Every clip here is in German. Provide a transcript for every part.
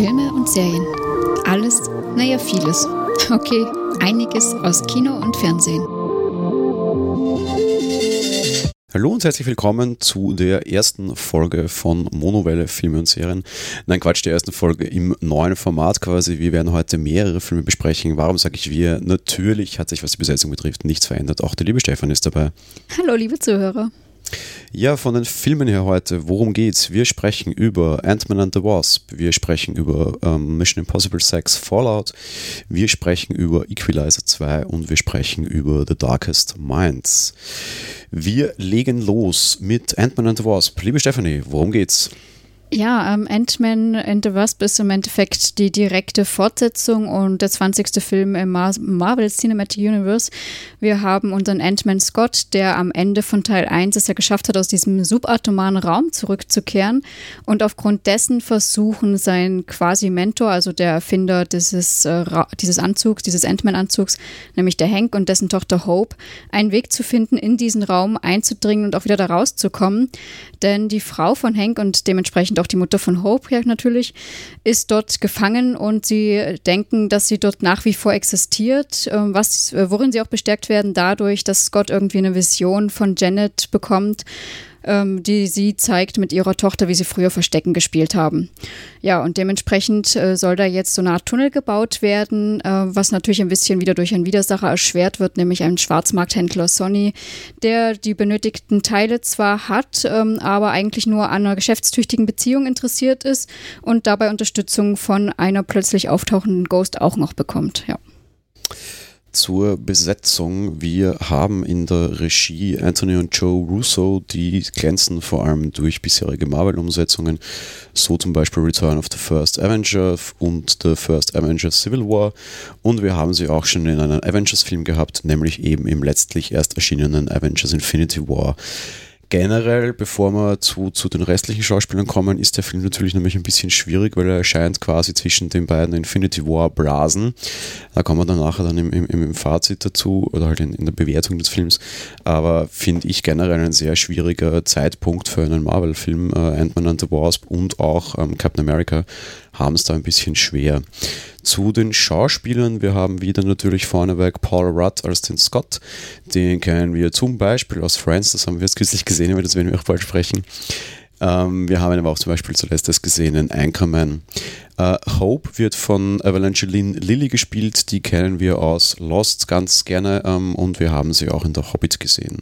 Filme und Serien. Alles, naja, vieles. Okay, einiges aus Kino und Fernsehen. Hallo und herzlich willkommen zu der ersten Folge von Monowelle Filme und Serien. Nein, Quatsch, der ersten Folge im neuen Format quasi. Wir werden heute mehrere Filme besprechen. Warum sage ich wir? Natürlich hat sich, was die Besetzung betrifft, nichts verändert. Auch der liebe Stefan ist dabei. Hallo, liebe Zuhörer. Ja, von den Filmen her heute, worum geht's? Wir sprechen über Ant-Man and the Wasp, wir sprechen über ähm, Mission Impossible 6 Fallout, wir sprechen über Equalizer 2 und wir sprechen über The Darkest Minds. Wir legen los mit Ant-Man and the Wasp. Liebe Stephanie, worum geht's? Ja, ähm, Ant-Man and the Wasp ist im Endeffekt die direkte Fortsetzung und der 20. Film im Mar Marvel Cinematic Universe. Wir haben unseren Ant-Man Scott, der am Ende von Teil 1 es ja geschafft hat, aus diesem subatomaren Raum zurückzukehren und aufgrund dessen versuchen sein quasi Mentor, also der Erfinder dieses, äh, dieses Anzugs, dieses Ant-Man-Anzugs, nämlich der Hank und dessen Tochter Hope, einen Weg zu finden, in diesen Raum einzudringen und auch wieder da rauszukommen. Denn die Frau von Hank und dementsprechend auch die Mutter von Hope ja natürlich, ist dort gefangen und sie denken, dass sie dort nach wie vor existiert, ähm, was, worin sie auch bestärkt werden dadurch, dass Scott irgendwie eine Vision von Janet bekommt ähm, die sie zeigt mit ihrer Tochter, wie sie früher Verstecken gespielt haben. Ja, und dementsprechend äh, soll da jetzt so eine Art Tunnel gebaut werden, äh, was natürlich ein bisschen wieder durch einen Widersacher erschwert wird, nämlich einen Schwarzmarkthändler Sony, der die benötigten Teile zwar hat, ähm, aber eigentlich nur an einer geschäftstüchtigen Beziehung interessiert ist und dabei Unterstützung von einer plötzlich auftauchenden Ghost auch noch bekommt. Ja zur Besetzung. Wir haben in der Regie Anthony und Joe Russo, die glänzen vor allem durch bisherige Marvel-Umsetzungen, so zum Beispiel Return of the First Avenger und The First Avenger Civil War. Und wir haben sie auch schon in einem Avengers-Film gehabt, nämlich eben im letztlich erst erschienenen Avengers Infinity War generell, bevor wir zu, zu den restlichen Schauspielern kommen, ist der Film natürlich nämlich ein bisschen schwierig, weil er erscheint quasi zwischen den beiden Infinity War Blasen. Da kommen wir dann nachher dann im, im, im Fazit dazu oder halt in, in der Bewertung des Films. Aber finde ich generell ein sehr schwieriger Zeitpunkt für einen Marvel-Film. Äh, Ant-Man and the Wasp und auch ähm, Captain America haben es da ein bisschen schwer. Zu den Schauspielern, wir haben wieder natürlich vorneweg Paul Rudd als den Scott. Den kennen wir zum Beispiel aus Friends, das haben wir jetzt kürzlich gesehen, aber das werden wir auch bald sprechen. Ähm, wir haben aber auch zum Beispiel zuletzt das gesehen in Anchorman. Äh, Hope wird von Evangeline Lilly gespielt, die kennen wir aus Lost ganz gerne ähm, und wir haben sie auch in der Hobbit gesehen.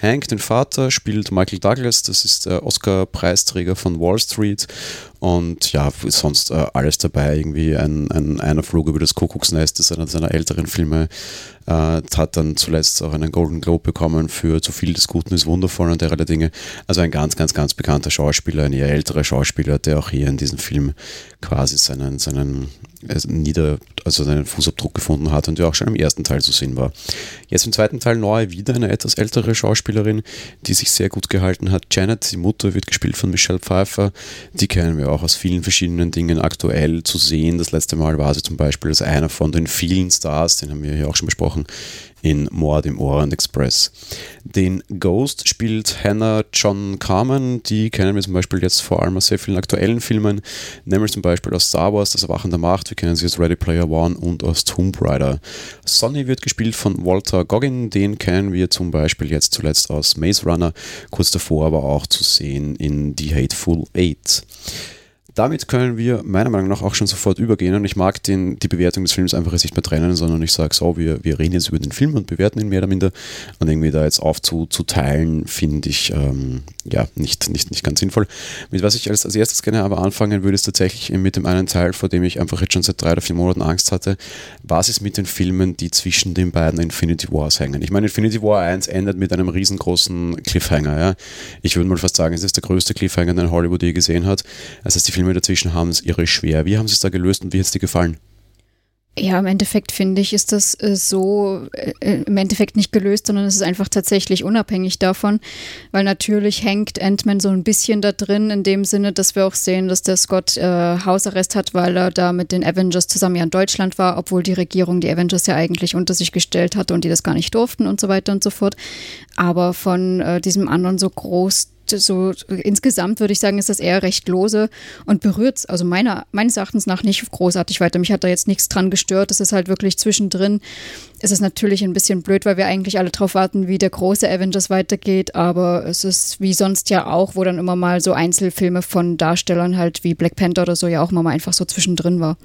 Hank, den Vater, spielt Michael Douglas, das ist der Oscar-Preisträger von Wall Street und ja, sonst äh, alles dabei, irgendwie ein, ein einer Flug über das Kuckucksnest, das ist einer seiner älteren Filme, äh, hat dann zuletzt auch einen Golden Globe bekommen für Zu viel des Guten ist wundervoll und derlei Dinge. Also ein ganz, ganz, ganz bekannter Schauspieler, ein eher älterer Schauspieler, der auch hier in diesem Film quasi seinen, seinen nieder, also seinen Fußabdruck gefunden hat und der auch schon im ersten Teil zu sehen war. Jetzt im zweiten Teil neu wieder eine etwas ältere Schauspielerin, die sich sehr gut gehalten hat. Janet, die Mutter, wird gespielt von Michelle Pfeiffer. Die kennen wir auch aus vielen verschiedenen Dingen aktuell zu sehen. Das letzte Mal war sie zum Beispiel als einer von den vielen Stars, den haben wir hier auch schon besprochen, in Mord im Orient Express. Den Ghost spielt Hannah John Carmen, die kennen wir zum Beispiel jetzt vor allem aus sehr vielen aktuellen Filmen, nämlich zum Beispiel aus Star Wars, das Erwachen der Macht, wir kennen sie aus Ready Player One und aus Tomb Raider. Sonny wird gespielt von Walter Goggin, den kennen wir zum Beispiel jetzt zuletzt aus Maze Runner, kurz davor aber auch zu sehen in The Hateful Eight damit können wir meiner Meinung nach auch schon sofort übergehen und ich mag den, die Bewertung des Films einfach nicht mehr trennen, sondern ich sage so, wir, wir reden jetzt über den Film und bewerten ihn mehr oder minder und irgendwie da jetzt aufzuteilen, finde ich ähm, ja nicht, nicht, nicht ganz sinnvoll. Mit was ich als, als erstes gerne aber anfangen würde, ist tatsächlich mit dem einen Teil, vor dem ich einfach jetzt schon seit drei oder vier Monaten Angst hatte. Was ist mit den Filmen, die zwischen den beiden Infinity Wars hängen? Ich meine, Infinity War 1 endet mit einem riesengroßen Cliffhanger. Ja? Ich würde mal fast sagen, es ist der größte Cliffhanger, den Hollywood je gesehen hat. Das heißt, die Filme Filme dazwischen haben es irre schwer. Wie haben sie es da gelöst und wie hat es dir gefallen? Ja, im Endeffekt finde ich, ist das äh, so äh, im Endeffekt nicht gelöst, sondern es ist einfach tatsächlich unabhängig davon, weil natürlich hängt Ant-Man so ein bisschen da drin, in dem Sinne, dass wir auch sehen, dass der Scott äh, Hausarrest hat, weil er da mit den Avengers zusammen ja in Deutschland war, obwohl die Regierung die Avengers ja eigentlich unter sich gestellt hatte und die das gar nicht durften und so weiter und so fort. Aber von äh, diesem anderen so groß so insgesamt würde ich sagen, ist das eher recht lose und berührt, also meiner, meines Erachtens nach nicht großartig weiter. Mich hat da jetzt nichts dran gestört. Es ist halt wirklich zwischendrin. Es ist natürlich ein bisschen blöd, weil wir eigentlich alle drauf warten, wie der große Avengers weitergeht, aber es ist wie sonst ja auch, wo dann immer mal so Einzelfilme von Darstellern halt wie Black Panther oder so ja auch mal einfach so zwischendrin war.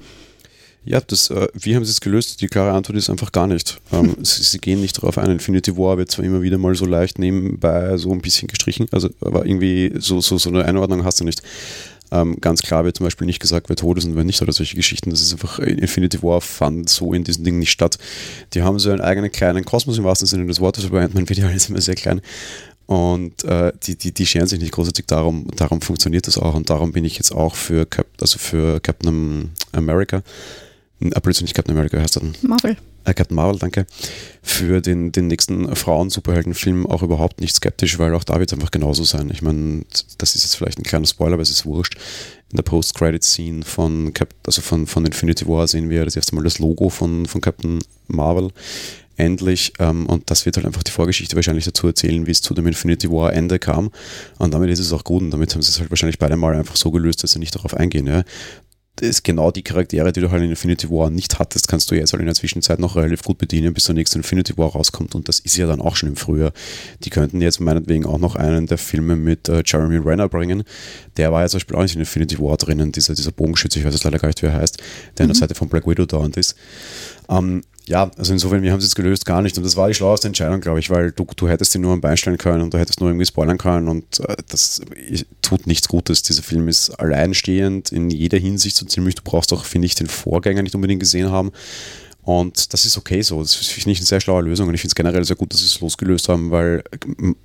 Ja, das, äh, wie haben sie es gelöst? Die klare Antwort ist einfach gar nicht. Ähm, sie, sie, gehen nicht darauf ein. Infinity War wird zwar immer wieder mal so leicht nebenbei so ein bisschen gestrichen, also aber irgendwie so, so, so eine Einordnung hast du nicht. Ähm, ganz klar wird zum Beispiel nicht gesagt, wer tot ist und wer nicht oder solche Geschichten. Das ist einfach, Infinity War fand so in diesen Dingen nicht statt. Die haben so einen eigenen kleinen Kosmos im wahrsten Sinne des Wortes, aber Ant-Man wird ja alles immer sehr klein. Und äh, die, die, die scheren sich nicht großartig darum, darum funktioniert das auch und darum bin ich jetzt auch für, Cap, also für Captain America äh, plötzlich nicht Captain America heißt dann. Marvel. Äh, Captain Marvel, danke. Für den, den nächsten Frauen-Superhelden-Film auch überhaupt nicht skeptisch, weil auch da wird es einfach genauso sein. Ich meine, das ist jetzt vielleicht ein kleiner Spoiler, aber es ist wurscht. In der Post-Credit-Scene von, Cap also von, von Infinity War sehen wir das erste Mal das Logo von, von Captain Marvel endlich. Ähm, und das wird halt einfach die Vorgeschichte wahrscheinlich dazu erzählen, wie es zu dem Infinity War Ende kam. Und damit ist es auch gut und damit haben sie es halt wahrscheinlich beide mal einfach so gelöst, dass sie nicht darauf eingehen. Ja ist genau die Charaktere, die du halt in Infinity War nicht hattest, kannst du jetzt halt in der Zwischenzeit noch relativ gut bedienen, bis der nächste Infinity War rauskommt. Und das ist ja dann auch schon im Frühjahr. Die könnten jetzt meinetwegen auch noch einen der Filme mit äh, Jeremy Renner bringen. Der war ja zum Beispiel auch nicht in Infinity War drinnen, dieser, dieser Bogenschütze, ich weiß jetzt leider gar nicht, wie er heißt, der mhm. an der mhm. Seite von Black Widow dauernd ist. Ähm, ja, also insofern, wir haben es jetzt gelöst, gar nicht. Und das war die schlaueste Entscheidung, glaube ich, weil du, du hättest ihn nur am Bein stellen können und du hättest nur irgendwie spoilern können und äh, das tut nichts Gutes. Dieser Film ist alleinstehend in jeder Hinsicht so ziemlich. Du brauchst auch, finde ich, den Vorgänger nicht unbedingt gesehen haben. Und das ist okay so. Das finde ich eine sehr schlaue Lösung. Und ich finde es generell sehr gut, dass sie es losgelöst haben, weil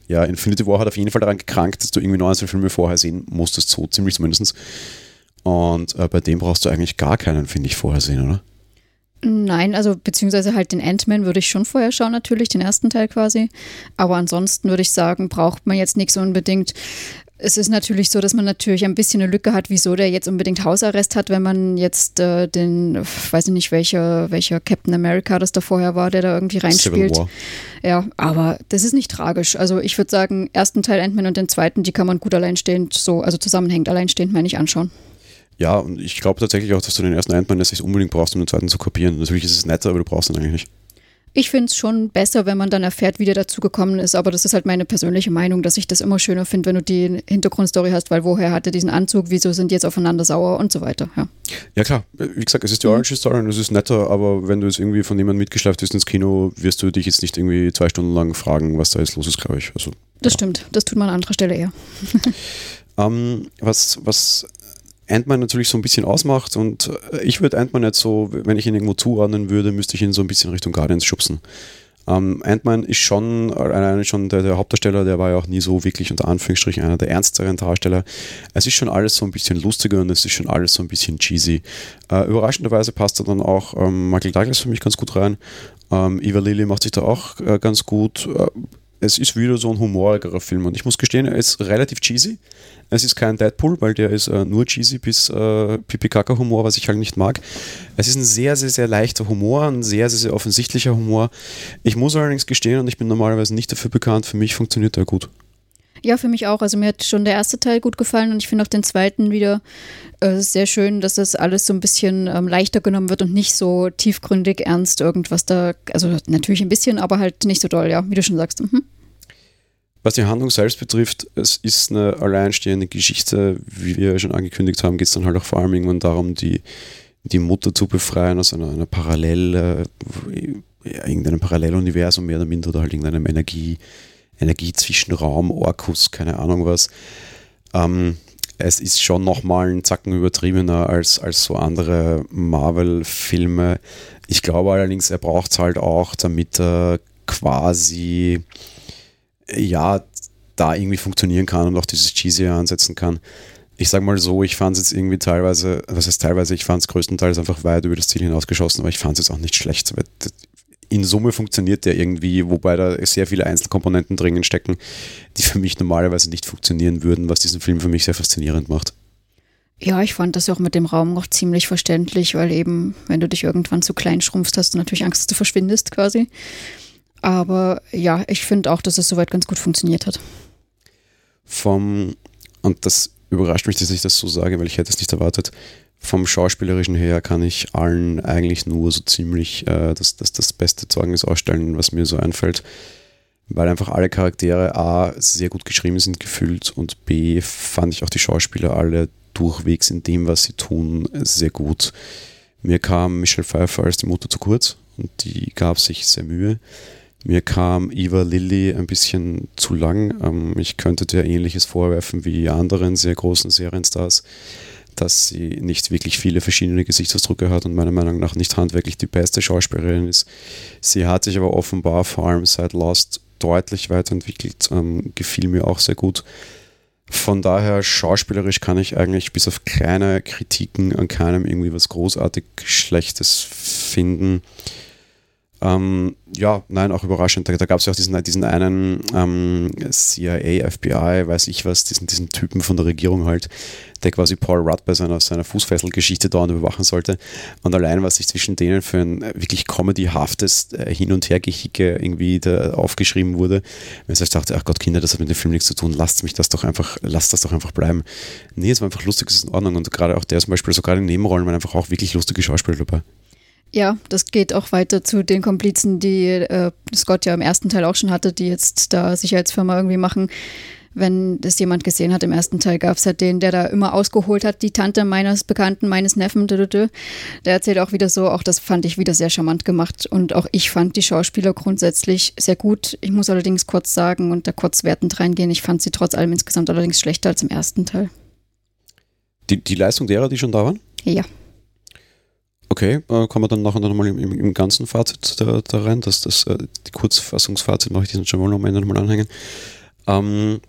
ja, Infinity War hat auf jeden Fall daran gekrankt, dass du irgendwie 19 Filme vorher sehen musstest, so ziemlich zumindest. Und äh, bei dem brauchst du eigentlich gar keinen, finde ich, vorher sehen, oder? Nein, also beziehungsweise halt den Ant-Man würde ich schon vorher schauen, natürlich, den ersten Teil quasi. Aber ansonsten würde ich sagen, braucht man jetzt nichts unbedingt. Es ist natürlich so, dass man natürlich ein bisschen eine Lücke hat, wieso der jetzt unbedingt Hausarrest hat, wenn man jetzt äh, den, weiß ich nicht, welcher, welcher Captain America das da vorher war, der da irgendwie reinspielt. Ja, aber das ist nicht tragisch. Also ich würde sagen, ersten Teil Ant-Man und den zweiten, die kann man gut alleinstehend so, also zusammenhängend alleinstehend, meine ich, anschauen. Ja, und ich glaube tatsächlich auch, dass du den ersten Ant-Man nicht unbedingt brauchst, um den zweiten zu kopieren. Natürlich ist es netter, aber du brauchst ihn eigentlich nicht. Ich finde es schon besser, wenn man dann erfährt, wie der dazu gekommen ist, aber das ist halt meine persönliche Meinung, dass ich das immer schöner finde, wenn du die Hintergrundstory hast, weil woher hat er diesen Anzug, wieso sind die jetzt aufeinander sauer und so weiter. Ja, ja klar, wie gesagt, es ist die mhm. Orange Story und es ist netter, aber wenn du jetzt irgendwie von jemandem mitgeschleift bist ins Kino, wirst du dich jetzt nicht irgendwie zwei Stunden lang fragen, was da jetzt los ist, glaube ich. Also, das ja. stimmt, das tut man an anderer Stelle eher. ähm, was, was Ant-Man natürlich so ein bisschen ausmacht und äh, ich würde Ant-Man jetzt so, wenn ich ihn irgendwo zuordnen würde, müsste ich ihn so ein bisschen Richtung Guardians schubsen. Ähm, Ant-Man ist schon alleine schon der, der, Hauptdarsteller, der war ja auch nie so wirklich unter Anführungsstrichen einer der ernsteren Darsteller. Es ist schon alles so ein bisschen lustiger und es ist schon alles so ein bisschen cheesy. Äh, überraschenderweise passt da dann auch ähm, Michael Douglas für mich ganz gut rein. Ähm, Eva Lilly macht sich da auch äh, ganz gut. Es ist wieder so ein humorigerer Film und ich muss gestehen, er ist relativ cheesy. Es ist kein Deadpool, weil der ist äh, nur cheesy bis äh, Pipi-Kaka-Humor, was ich halt nicht mag. Es ist ein sehr, sehr, sehr leichter Humor, ein sehr, sehr, sehr offensichtlicher Humor. Ich muss allerdings gestehen, und ich bin normalerweise nicht dafür bekannt, für mich funktioniert er gut. Ja, für mich auch. Also mir hat schon der erste Teil gut gefallen und ich finde auch den zweiten wieder äh, sehr schön, dass das alles so ein bisschen ähm, leichter genommen wird und nicht so tiefgründig ernst irgendwas da. Also natürlich ein bisschen, aber halt nicht so doll, ja, wie du schon sagst. Mhm. Was die Handlung selbst betrifft, es ist eine alleinstehende Geschichte. Wie wir schon angekündigt haben, geht es dann halt auch vor allem irgendwann darum, die, die Mutter zu befreien aus einer, einer Parallel, ja, irgendeinem Paralleluniversum mehr oder minder oder halt irgendeinem Energie, Energiezwischenraum, Orkus, keine Ahnung was. Ähm, es ist schon nochmal ein Zacken übertriebener als, als so andere Marvel-Filme. Ich glaube allerdings, er braucht es halt auch, damit er quasi ja, da irgendwie funktionieren kann und auch dieses Cheesy ansetzen kann. Ich sag mal so, ich fand es jetzt irgendwie teilweise, was heißt teilweise, ich fand es größtenteils einfach weit über das Ziel hinausgeschossen, aber ich fand es jetzt auch nicht schlecht. In Summe funktioniert der irgendwie, wobei da sehr viele Einzelkomponenten dringend stecken, die für mich normalerweise nicht funktionieren würden, was diesen Film für mich sehr faszinierend macht. Ja, ich fand das auch mit dem Raum noch ziemlich verständlich, weil eben, wenn du dich irgendwann zu klein schrumpfst, hast du natürlich Angst, dass du verschwindest quasi. Aber ja, ich finde auch, dass es soweit ganz gut funktioniert hat. vom, und das überrascht mich, dass ich das so sage, weil ich hätte es nicht erwartet, vom Schauspielerischen her kann ich allen eigentlich nur so ziemlich äh, das, das, das beste Zeugnis ausstellen, was mir so einfällt, weil einfach alle Charaktere A sehr gut geschrieben sind, gefühlt und B fand ich auch die Schauspieler alle durchwegs in dem, was sie tun, sehr gut. Mir kam Michelle Pfeiffer als die Mutter zu kurz und die gab sich sehr Mühe. Mir kam Eva Lilly ein bisschen zu lang. Ähm, ich könnte dir ähnliches vorwerfen wie anderen sehr großen Serienstars dass sie nicht wirklich viele verschiedene Gesichtsausdrücke hat und meiner Meinung nach nicht handwerklich die beste Schauspielerin ist. Sie hat sich aber offenbar vor allem seit Lost deutlich weiterentwickelt, ähm, gefiel mir auch sehr gut. Von daher, schauspielerisch kann ich eigentlich bis auf kleine Kritiken an keinem irgendwie was großartig Schlechtes finden. Ähm, ja, nein, auch überraschend. Da, da gab es ja auch diesen, diesen einen ähm, CIA, FBI, weiß ich was, diesen, diesen Typen von der Regierung halt, der quasi Paul Rudd bei seiner, seiner Fußfesselgeschichte dauernd überwachen sollte. Und allein, was sich zwischen denen für ein wirklich comedyhaftes äh, Hin- und Hergehicke irgendwie da aufgeschrieben wurde, wenn ich dachte, ach Gott, Kinder, das hat mit dem Film nichts zu tun, lasst mich das doch einfach, lasst das doch einfach bleiben. Nee, es war einfach lustig, es ist in Ordnung. Und gerade auch der zum Beispiel, sogar in Nebenrollen waren einfach auch wirklich lustige Schauspieler dabei. Ja, das geht auch weiter zu den Komplizen, die äh, Scott ja im ersten Teil auch schon hatte, die jetzt da Sicherheitsfirma irgendwie machen. Wenn das jemand gesehen hat, im ersten Teil gab es halt den, der da immer ausgeholt hat, die Tante meines Bekannten, meines Neffen, der erzählt auch wieder so, auch das fand ich wieder sehr charmant gemacht und auch ich fand die Schauspieler grundsätzlich sehr gut. Ich muss allerdings kurz sagen und da kurz wertend reingehen, ich fand sie trotz allem insgesamt allerdings schlechter als im ersten Teil. Die, die Leistung derer, die schon da waren? Ja. Okay, äh, kommen wir dann nachher nochmal im, im, im, ganzen Fazit da, da rein. Das, das, äh, die Kurzfassungsfazit mache ich diesen schon mal am Ende nochmal anhängen. Ähm,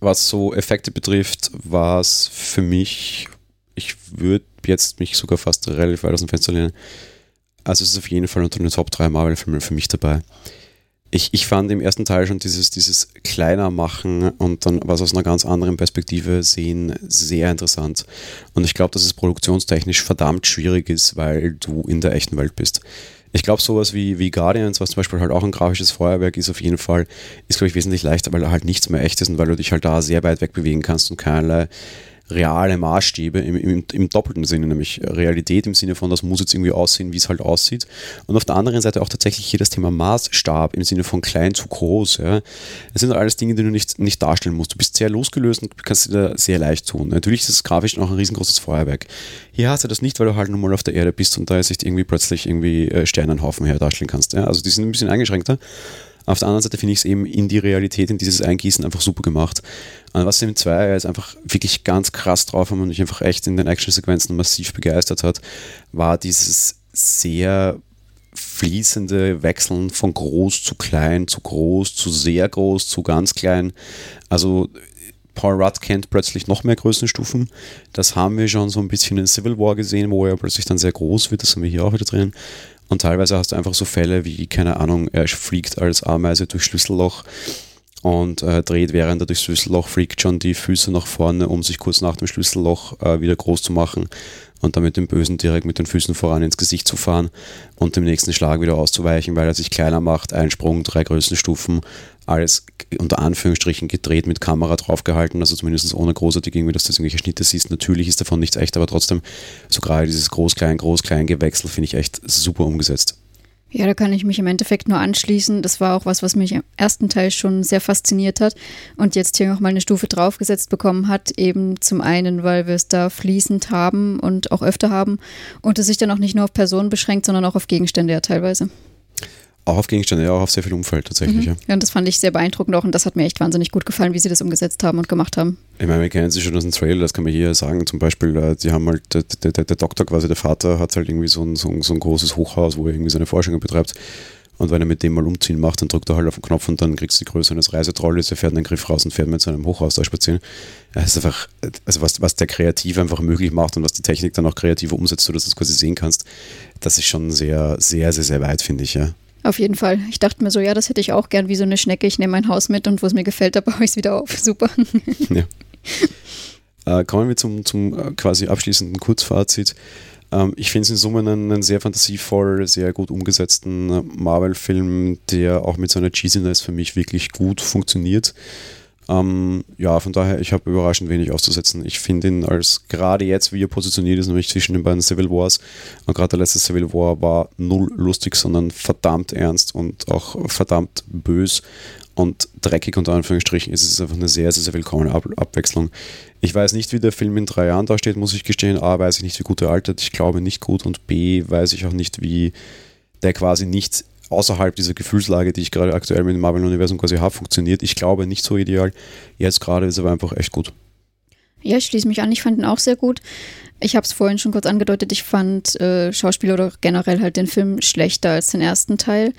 was so Effekte betrifft, war es für mich, ich würde jetzt mich sogar fast relativ weit aus dem Fenster lehnen. Also es ist auf jeden Fall unter den Top 3 Marvel-Filmen für mich dabei ich, ich fand im ersten Teil schon dieses, dieses kleiner machen und dann was aus einer ganz anderen Perspektive sehen sehr interessant. Und ich glaube, dass es produktionstechnisch verdammt schwierig ist, weil du in der echten Welt bist. Ich glaube, sowas wie, wie Guardians, was zum Beispiel halt auch ein grafisches Feuerwerk ist, auf jeden Fall, ist, glaube ich, wesentlich leichter, weil da halt nichts mehr echt ist und weil du dich halt da sehr weit weg bewegen kannst und keinerlei reale Maßstäbe im, im, im, doppelten Sinne, nämlich Realität im Sinne von, das muss jetzt irgendwie aussehen, wie es halt aussieht. Und auf der anderen Seite auch tatsächlich hier das Thema Maßstab im Sinne von klein zu groß. Ja. Sind alles Dinge, die du nicht, nicht darstellen musst. Du bist sehr losgelöst und kannst dir da sehr leicht tun. Natürlich ist es grafisch noch ein riesengroßes Feuerwerk. Hier hast du das nicht, weil du halt nun mal auf der Erde bist und da jetzt irgendwie plötzlich irgendwie äh, Sternenhaufen her darstellen kannst. Ja. Also die sind ein bisschen eingeschränkter. Auf der anderen Seite finde ich es eben in die Realität, in dieses Eingießen einfach super gemacht. Und was im 2 jetzt einfach wirklich ganz krass drauf haben und mich einfach echt in den Actionsequenzen massiv begeistert hat, war dieses sehr fließende Wechseln von groß zu klein, zu groß, zu sehr groß, zu ganz klein. Also Paul Rudd kennt plötzlich noch mehr Größenstufen. Das haben wir schon so ein bisschen in Civil War gesehen, wo er plötzlich dann sehr groß wird. Das haben wir hier auch wieder drin. Und teilweise hast du einfach so Fälle wie, keine Ahnung, er fliegt als Ameise durch Schlüsselloch und äh, dreht, während er durchs Schlüsselloch fliegt, schon die Füße nach vorne, um sich kurz nach dem Schlüsselloch äh, wieder groß zu machen und damit dem Bösen direkt mit den Füßen voran ins Gesicht zu fahren und dem nächsten Schlag wieder auszuweichen, weil er sich kleiner macht. Ein Sprung, drei Größenstufen, alles unter Anführungsstrichen gedreht mit Kamera draufgehalten, also zumindest ohne großartig irgendwie, dass du irgendwelche Schnitte siehst. Natürlich ist davon nichts echt, aber trotzdem, so gerade dieses Groß-Klein, Groß-Klein-Gewechsel finde ich echt super umgesetzt. Ja, da kann ich mich im Endeffekt nur anschließen. Das war auch was, was mich im ersten Teil schon sehr fasziniert hat und jetzt hier nochmal eine Stufe draufgesetzt bekommen hat. Eben zum einen, weil wir es da fließend haben und auch öfter haben und es sich dann auch nicht nur auf Personen beschränkt, sondern auch auf Gegenstände ja teilweise. Auch auf Gegenstände, ja, auch auf sehr viel Umfeld tatsächlich. Mhm. Ja. und das fand ich sehr beeindruckend auch und das hat mir echt wahnsinnig gut gefallen, wie sie das umgesetzt haben und gemacht haben. Ich meine, wir kennen sie schon aus dem Trailer, das kann man hier sagen. Zum Beispiel, äh, die haben halt, der, der, der Doktor quasi, der Vater, hat halt irgendwie so ein, so, ein, so ein großes Hochhaus, wo er irgendwie seine Forschungen betreibt. Und wenn er mit dem mal umziehen macht, dann drückt er halt auf den Knopf und dann kriegst du die Größe eines Reisetrolles, er fährt einen Griff raus und fährt mit seinem Hochhaus da spazieren. Es ist einfach, also was, was der Kreativ einfach möglich macht und was die Technik dann auch kreativ umsetzt, sodass du das quasi sehen kannst, das ist schon sehr, sehr, sehr, sehr weit, finde ich, ja. Auf jeden Fall. Ich dachte mir so, ja, das hätte ich auch gern wie so eine Schnecke. Ich nehme mein Haus mit und wo es mir gefällt, da baue ich es wieder auf. Super. Ja. Äh, kommen wir zum, zum äh, quasi abschließenden Kurzfazit. Ähm, ich finde es in Summe einen, einen, sehr fantasievoll, sehr gut umgesetzten Marvel-Film, der auch mit seiner Cheesiness für mich wirklich gut funktioniert. Ähm, ja, von daher, ich habe überraschend wenig auszusetzen. Ich finde ihn als gerade jetzt, wie er positioniert ist, nämlich zwischen den beiden Civil Wars, und gerade der letzte Civil War war null lustig, sondern verdammt ernst und auch verdammt bös und dreckig unter Anführungsstrichen. Es ist einfach eine sehr, sehr, sehr willkommene Ab Abwechslung. Ich weiß nicht, wie der Film in drei Jahren dasteht, muss ich gestehen. A, weiß ich nicht, wie gut er altert. Ich glaube nicht gut. Und B, weiß ich auch nicht, wie der quasi nicht außerhalb dieser Gefühlslage, die ich gerade aktuell mit dem Marvel-Universum quasi habe, funktioniert. Ich glaube nicht so ideal. Jetzt gerade ist er aber einfach echt gut. Ja, ich schließe mich an. Ich fand ihn auch sehr gut. Ich habe es vorhin schon kurz angedeutet. Ich fand äh, Schauspieler oder generell halt den Film schlechter als den ersten Teil.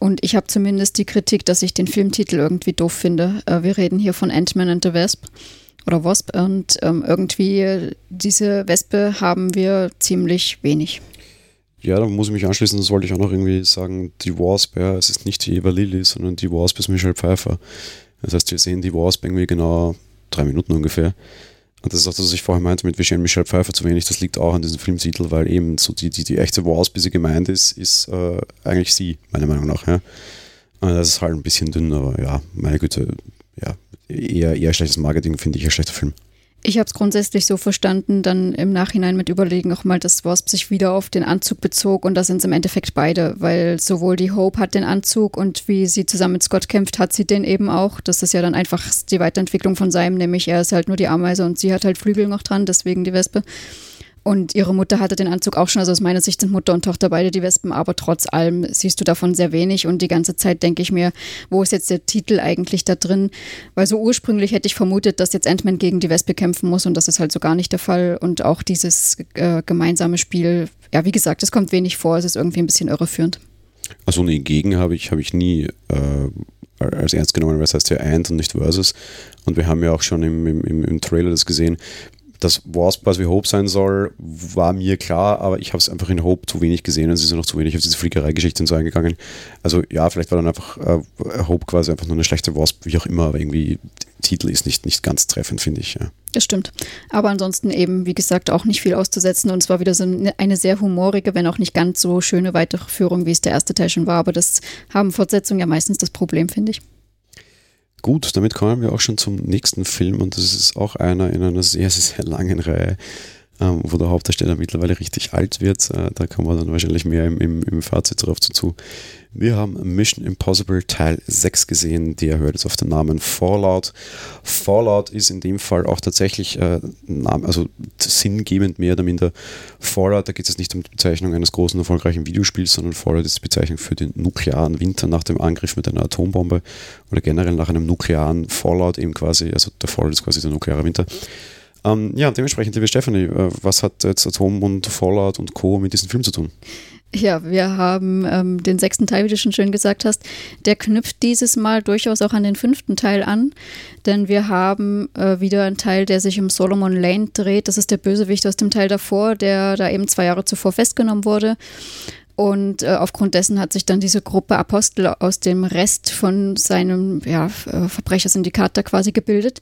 Und ich habe zumindest die Kritik, dass ich den Filmtitel irgendwie doof finde. Äh, wir reden hier von Ant-Man and the Wasp oder Wasp und ähm, irgendwie diese Wespe haben wir ziemlich wenig. Ja, da muss ich mich anschließen, das wollte ich auch noch irgendwie sagen, die Wasp, ja, es ist nicht die Eva Lilly, sondern die Wasp ist Michelle Pfeiffer. Das heißt, wir sehen die Wasp irgendwie genau drei Minuten ungefähr. Und das ist auch das, was ich vorher meinte, mit wir sehen Michelle Pfeiffer zu wenig. Das liegt auch an diesem Filmtitel, weil eben so die, die, die echte Wasp, wie sie gemeint ist, ist äh, eigentlich sie, meiner Meinung nach. Ja. Und das ist halt ein bisschen dünn, aber ja, meine Güte, ja, eher, eher schlechtes Marketing, finde ich, ein schlechter Film. Ich habe es grundsätzlich so verstanden, dann im Nachhinein mit Überlegen auch mal, dass Wasp sich wieder auf den Anzug bezog und da sind es im Endeffekt beide, weil sowohl die Hope hat den Anzug und wie sie zusammen mit Scott kämpft, hat sie den eben auch. Das ist ja dann einfach die Weiterentwicklung von seinem, nämlich er ist halt nur die Ameise und sie hat halt Flügel noch dran, deswegen die Wespe. Und ihre Mutter hatte den Anzug auch schon. Also aus meiner Sicht sind Mutter und Tochter beide die Wespen, aber trotz allem siehst du davon sehr wenig. Und die ganze Zeit denke ich mir, wo ist jetzt der Titel eigentlich da drin? Weil so ursprünglich hätte ich vermutet, dass jetzt Ant-Man gegen die Wespe kämpfen muss und das ist halt so gar nicht der Fall. Und auch dieses äh, gemeinsame Spiel, ja, wie gesagt, es kommt wenig vor, es ist irgendwie ein bisschen irreführend. Also nee, gegen habe ich, hab ich nie äh, als ernst genommen, was heißt ja Ant und nicht Versus. Und wir haben ja auch schon im, im, im Trailer das gesehen dass Wasp was wie Hope sein soll, war mir klar, aber ich habe es einfach in Hope zu wenig gesehen und sie sind noch zu wenig auf diese Fliegerei-Geschichte und so eingegangen. Also ja, vielleicht war dann einfach äh, Hope quasi einfach nur eine schlechte Wasp, wie auch immer, aber irgendwie Titel ist nicht, nicht ganz treffend, finde ich. Ja. Das stimmt. Aber ansonsten eben, wie gesagt, auch nicht viel auszusetzen und es war wieder so eine sehr humorige, wenn auch nicht ganz so schöne Weiterführung, wie es der erste Teil schon war. Aber das haben Fortsetzungen ja meistens das Problem, finde ich. Gut, damit kommen wir auch schon zum nächsten Film und das ist auch einer in einer sehr, sehr, sehr langen Reihe, ähm, wo der Hauptdarsteller mittlerweile richtig alt wird. Äh, da kommen wir dann wahrscheinlich mehr im, im, im Fazit darauf zu. Wir haben Mission Impossible Teil 6 gesehen, der hört jetzt auf den Namen Fallout. Fallout ist in dem Fall auch tatsächlich äh, also sinngebend mehr oder minder Fallout. Da geht es nicht um die Bezeichnung eines großen, erfolgreichen Videospiels, sondern Fallout ist die Bezeichnung für den nuklearen Winter nach dem Angriff mit einer Atombombe oder generell nach einem nuklearen Fallout eben quasi, also der Fallout ist quasi der nukleare Winter. Ähm, ja, dementsprechend, liebe Stephanie, äh, was hat jetzt Atom und Fallout und Co. mit diesem Film zu tun? Ja, wir haben ähm, den sechsten Teil, wie du schon schön gesagt hast. Der knüpft dieses Mal durchaus auch an den fünften Teil an, denn wir haben äh, wieder einen Teil, der sich um Solomon Lane dreht. Das ist der Bösewicht aus dem Teil davor, der da eben zwei Jahre zuvor festgenommen wurde. Und äh, aufgrund dessen hat sich dann diese Gruppe Apostel aus dem Rest von seinem ja, äh, Verbrechersyndikat da quasi gebildet.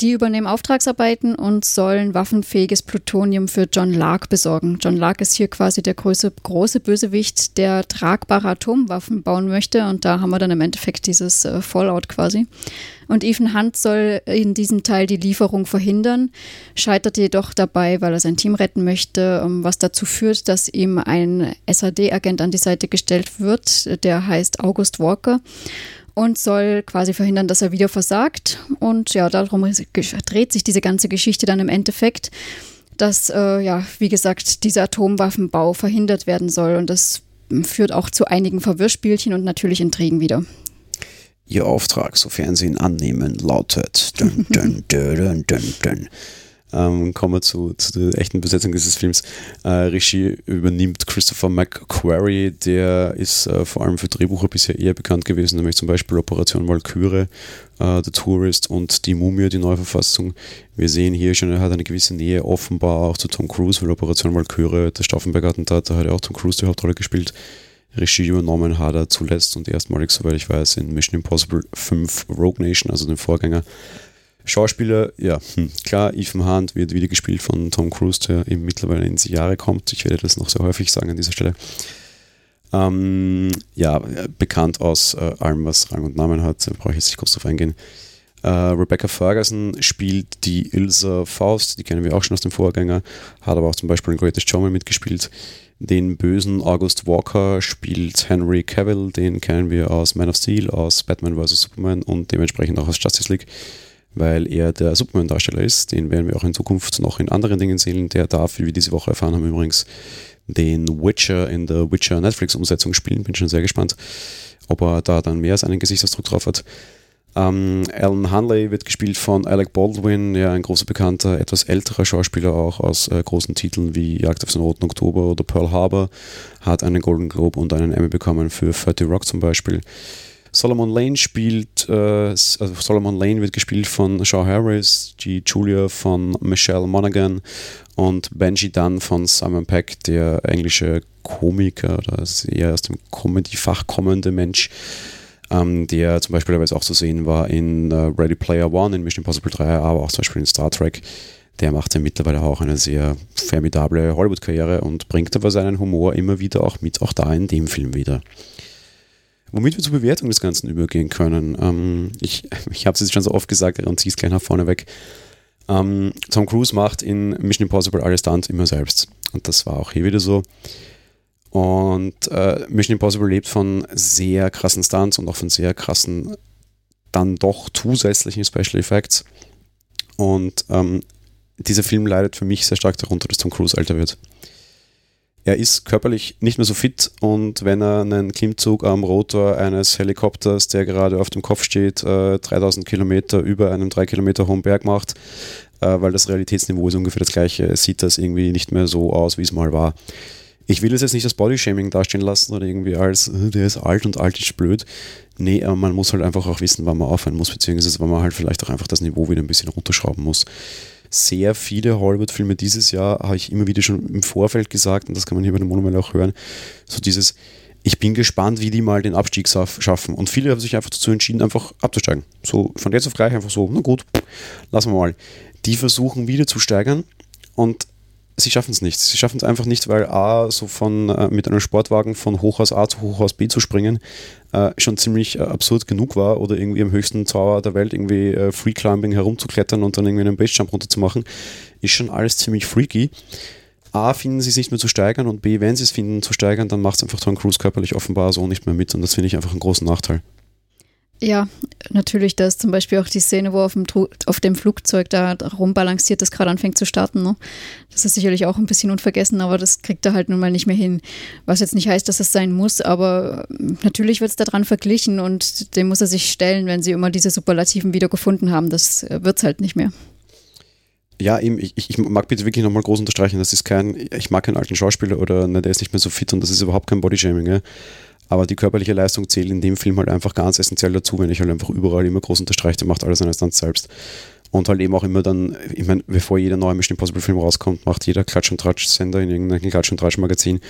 Die übernehmen Auftragsarbeiten und sollen waffenfähiges Plutonium für John Lark besorgen. John Lark ist hier quasi der große, große Bösewicht, der tragbare Atomwaffen bauen möchte. Und da haben wir dann im Endeffekt dieses äh, Fallout quasi. Und Ethan Hunt soll in diesem Teil die Lieferung verhindern, scheitert jedoch dabei, weil er sein Team retten möchte, ähm, was dazu führt, dass ihm ein SAD-Agent an die Seite gestellt wird, der heißt August Walker und soll quasi verhindern, dass er wieder versagt. Und ja, darum dreht sich diese ganze Geschichte dann im Endeffekt, dass, äh, ja, wie gesagt, dieser Atomwaffenbau verhindert werden soll. Und das führt auch zu einigen Verwirrspielchen und natürlich Intrigen wieder. Ihr Auftrag, sofern Sie ihn annehmen, lautet. Dun, dun, dun, dun, dun, ähm, kommen wir zu, zu, der echten Besetzung dieses Films. Äh, Regie übernimmt Christopher McQuarrie, der ist äh, vor allem für Drehbucher bisher eher bekannt gewesen, nämlich zum Beispiel Operation Valkyrie, äh, The Tourist und Die Mumie, die Neuverfassung. Wir sehen hier schon, er hat eine gewisse Nähe offenbar auch zu Tom Cruise, weil Operation Valkyrie, der Stauffenberg-Attentat, da hat er auch Tom Cruise die Hauptrolle gespielt. Regie übernommen hat er zuletzt und erstmalig, soweit ich weiß, in Mission Impossible 5 Rogue Nation, also dem Vorgänger. Schauspieler, ja, hm, klar, Ethan Hunt wird wieder gespielt von Tom Cruise, der eben mittlerweile in die Jahre kommt. Ich werde das noch sehr häufig sagen an dieser Stelle. Ähm, ja, bekannt aus äh, allem, was Rang und Namen hat, da brauche ich jetzt nicht kurz drauf eingehen. Äh, Rebecca Ferguson spielt die Ilsa Faust, die kennen wir auch schon aus dem Vorgänger, hat aber auch zum Beispiel in Greatest Showman mitgespielt. Den bösen August Walker spielt Henry Cavill, den kennen wir aus Man of Steel, aus Batman vs. Superman und dementsprechend auch aus Justice League, weil er der Superman-Darsteller ist. Den werden wir auch in Zukunft noch in anderen Dingen sehen. Der darf, wie wir diese Woche erfahren haben, übrigens den Witcher in der Witcher Netflix-Umsetzung spielen. Bin schon sehr gespannt, ob er da dann mehr als einen Gesichtsausdruck drauf hat. Ähm, Alan Hanley wird gespielt von Alec Baldwin, ja, ein großer bekannter, etwas älterer Schauspieler auch aus äh, großen Titeln wie Jagd auf den Roten Oktober oder Pearl Harbor, hat einen Golden Globe und einen Emmy bekommen für 30 Rock zum Beispiel. Solomon Lane spielt, äh, also Solomon Lane wird gespielt von Shaw Harris, die Julia von Michelle Monaghan und Benji Dunn von Simon Peck, der englische Komiker oder eher aus dem Comedy-Fach kommende Mensch, ähm, der zum Beispiel aber jetzt auch zu sehen war in äh, Ready Player One, in Mission Impossible 3, aber auch zum Beispiel in Star Trek. Der macht ja mittlerweile auch eine sehr formidable Hollywood-Karriere und bringt aber seinen Humor immer wieder auch mit, auch da in dem Film wieder. Womit wir zur Bewertung des Ganzen übergehen können. Ähm, ich ich habe es jetzt schon so oft gesagt und ziehe es gleich nach vorne weg. Ähm, Tom Cruise macht in Mission Impossible alles Stunt immer selbst. Und das war auch hier wieder so. Und äh, Mission Impossible lebt von sehr krassen Stunts und auch von sehr krassen, dann doch zusätzlichen Special Effects. Und ähm, dieser Film leidet für mich sehr stark darunter, dass Tom Cruise älter wird. Er ist körperlich nicht mehr so fit und wenn er einen Klimmzug am Rotor eines Helikopters, der gerade auf dem Kopf steht, äh, 3000 Kilometer über einem 3 Kilometer hohen Berg macht, äh, weil das Realitätsniveau ist ungefähr das gleiche, sieht das irgendwie nicht mehr so aus, wie es mal war ich will es jetzt nicht als Bodyshaming dastehen lassen oder irgendwie als, äh, der ist alt und alt ist blöd. Nee, aber man muss halt einfach auch wissen, wann man aufhören muss, beziehungsweise wann man halt vielleicht auch einfach das Niveau wieder ein bisschen runterschrauben muss. Sehr viele Hollywood-Filme dieses Jahr habe ich immer wieder schon im Vorfeld gesagt, und das kann man hier bei dem Monomal auch hören, so dieses, ich bin gespannt, wie die mal den Abstieg schaffen. Und viele haben sich einfach dazu entschieden, einfach abzusteigen. So von jetzt auf gleich einfach so, na gut, lassen wir mal. Die versuchen wieder zu steigern und sie schaffen es nicht. Sie schaffen es einfach nicht, weil A, so von äh, mit einem Sportwagen von Hochhaus A zu Hochhaus B zu springen, äh, schon ziemlich äh, absurd genug war oder irgendwie am höchsten Tower der Welt irgendwie äh, Free Climbing herumzuklettern und dann irgendwie einen Basejump runterzumachen, ist schon alles ziemlich freaky. A, finden sie es nicht mehr zu steigern und B, wenn sie es finden zu steigern, dann macht es einfach Tom Cruise körperlich offenbar so nicht mehr mit und das finde ich einfach einen großen Nachteil. Ja, natürlich, da ist zum Beispiel auch die Szene, wo auf dem, auf dem Flugzeug da rumbalanciert, das gerade anfängt zu starten. Ne? Das ist sicherlich auch ein bisschen unvergessen, aber das kriegt er halt nun mal nicht mehr hin. Was jetzt nicht heißt, dass es sein muss, aber natürlich wird es daran verglichen und dem muss er sich stellen, wenn sie immer diese Superlativen wieder gefunden haben. Das wird es halt nicht mehr. Ja, ich, ich mag bitte wirklich nochmal groß unterstreichen, das ist kein, ich mag keinen alten Schauspieler oder ne, der ist nicht mehr so fit und das ist überhaupt kein Bodyshaming. Ja? Aber die körperliche Leistung zählt in dem Film halt einfach ganz essentiell dazu, wenn ich halt einfach überall immer groß unterstreiche, der macht alles seine Stunts selbst. Und halt eben auch immer dann, ich meine, bevor jeder neue Mission Impossible Film rauskommt, macht jeder Klatsch- und Tratsch-Sender in irgendeinem Klatsch- und Tratsch-Magazin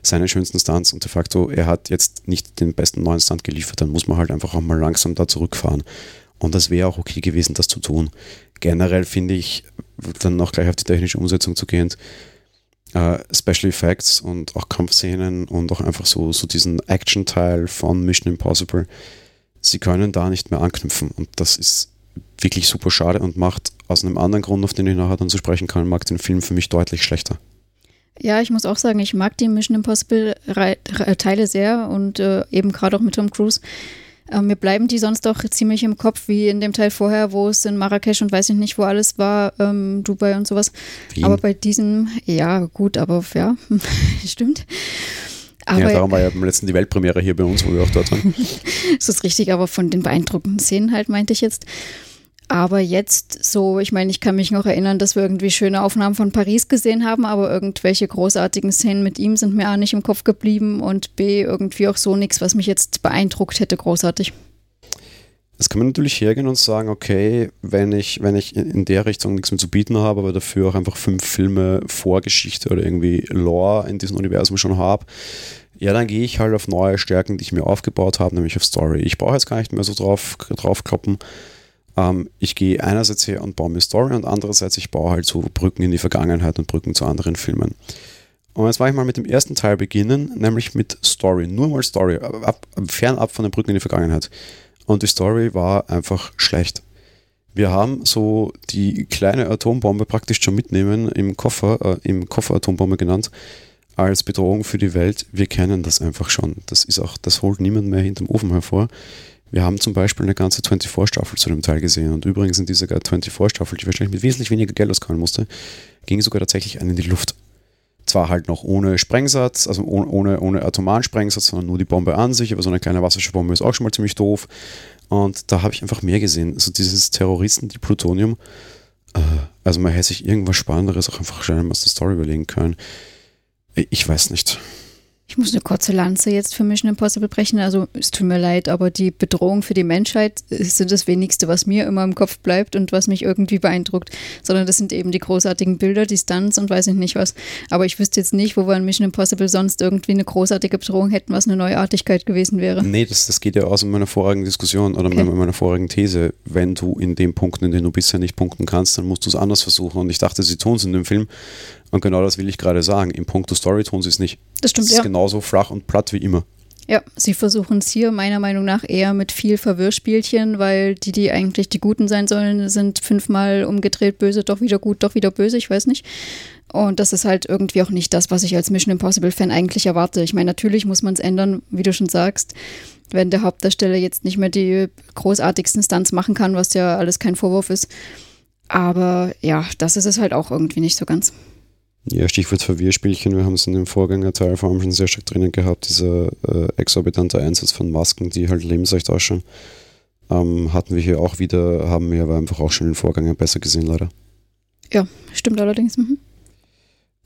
seine schönsten Stunts und de facto, er hat jetzt nicht den besten neuen Stunt geliefert, dann muss man halt einfach auch mal langsam da zurückfahren. Und das wäre auch okay gewesen, das zu tun. Generell finde ich, dann noch gleich auf die technische Umsetzung zu gehen, äh, Special Effects und auch Kampfszenen und auch einfach so, so diesen Action-Teil von Mission Impossible, sie können da nicht mehr anknüpfen und das ist wirklich super schade und macht aus einem anderen Grund, auf den ich nachher dann zu sprechen kann, mag den Film für mich deutlich schlechter. Ja, ich muss auch sagen, ich mag die Mission Impossible Teile sehr und äh, eben gerade auch mit Tom Cruise. Äh, mir bleiben die sonst auch ziemlich im Kopf, wie in dem Teil vorher, wo es in Marrakesch und weiß ich nicht, wo alles war, ähm, Dubai und sowas. Wien. Aber bei diesem, ja, gut, aber ja, stimmt. Aber, ja, darum war ja beim letzten die Weltpremiere hier bei uns, wo wir auch dort waren. das ist richtig, aber von den beeindruckenden Szenen halt, meinte ich jetzt. Aber jetzt so, ich meine, ich kann mich noch erinnern, dass wir irgendwie schöne Aufnahmen von Paris gesehen haben, aber irgendwelche großartigen Szenen mit ihm sind mir A nicht im Kopf geblieben und B irgendwie auch so nichts, was mich jetzt beeindruckt hätte, großartig. Das kann man natürlich hergehen und sagen, okay, wenn ich, wenn ich in der Richtung nichts mehr zu bieten habe, aber dafür auch einfach fünf Filme Vorgeschichte oder irgendwie Lore in diesem Universum schon habe, ja, dann gehe ich halt auf neue Stärken, die ich mir aufgebaut habe, nämlich auf Story. Ich brauche jetzt gar nicht mehr so drauf, drauf kloppen, ähm, ich gehe einerseits her und baue mir Story und andererseits ich baue halt so Brücken in die Vergangenheit und Brücken zu anderen Filmen. Und jetzt war ich mal mit dem ersten Teil beginnen, nämlich mit Story. Nur mal Story, ab, fernab von den Brücken in die Vergangenheit. Und die Story war einfach schlecht. Wir haben so die kleine Atombombe praktisch schon mitnehmen im Koffer, äh, im Koffer Atombombe genannt, als Bedrohung für die Welt. Wir kennen das einfach schon. Das ist auch, das holt niemand mehr hinterm Ofen hervor. Wir haben zum Beispiel eine ganze 24-Staffel zu dem Teil gesehen und übrigens in dieser 24-Staffel, die wahrscheinlich mit wesentlich weniger Geld auskommen musste, ging sogar tatsächlich einen in die Luft. Zwar halt noch ohne Sprengsatz, also ohne, ohne atomaren Sprengsatz, sondern nur die Bombe an sich, aber so eine kleine Wasserstoffbombe ist auch schon mal ziemlich doof. Und da habe ich einfach mehr gesehen. Also dieses Terroristen, die Plutonium, äh, also man hätte sich irgendwas Spannenderes auch einfach schnell aus der Story überlegen können. Ich weiß nicht. Ich muss eine kurze Lanze jetzt für Mission Impossible brechen. Also es tut mir leid, aber die Bedrohung für die Menschheit sind das wenigste, was mir immer im Kopf bleibt und was mich irgendwie beeindruckt. Sondern das sind eben die großartigen Bilder, die Stunts und weiß ich nicht was. Aber ich wüsste jetzt nicht, wo wir in Mission Impossible sonst irgendwie eine großartige Bedrohung hätten, was eine Neuartigkeit gewesen wäre. Nee, das, das geht ja aus in meiner vorigen Diskussion oder okay. in meiner vorigen These. Wenn du in den Punkten, in denen du bisher nicht punkten kannst, dann musst du es anders versuchen. Und ich dachte, sie tun es in dem Film. Und genau das will ich gerade sagen. Im Punkt Story tun sie es nicht. Das stimmt, es ist ja. genauso flach und platt wie immer. Ja, sie versuchen es hier meiner Meinung nach eher mit viel Verwirrspielchen, weil die, die eigentlich die Guten sein sollen, sind fünfmal umgedreht böse, doch wieder gut, doch wieder böse, ich weiß nicht. Und das ist halt irgendwie auch nicht das, was ich als Mission Impossible-Fan eigentlich erwarte. Ich meine, natürlich muss man es ändern, wie du schon sagst, wenn der Hauptdarsteller jetzt nicht mehr die großartigsten Stunts machen kann, was ja alles kein Vorwurf ist. Aber ja, das ist es halt auch irgendwie nicht so ganz. Ja, Stichwort Verwirrspielchen, wir haben es in dem Vorgängerteil vor allem schon sehr stark drinnen gehabt, dieser äh, exorbitante Einsatz von Masken, die halt lebensecht ausschauen. Ähm, hatten wir hier auch wieder, haben wir aber einfach auch schon in den Vorgängern besser gesehen, leider. Ja, stimmt allerdings. Mhm.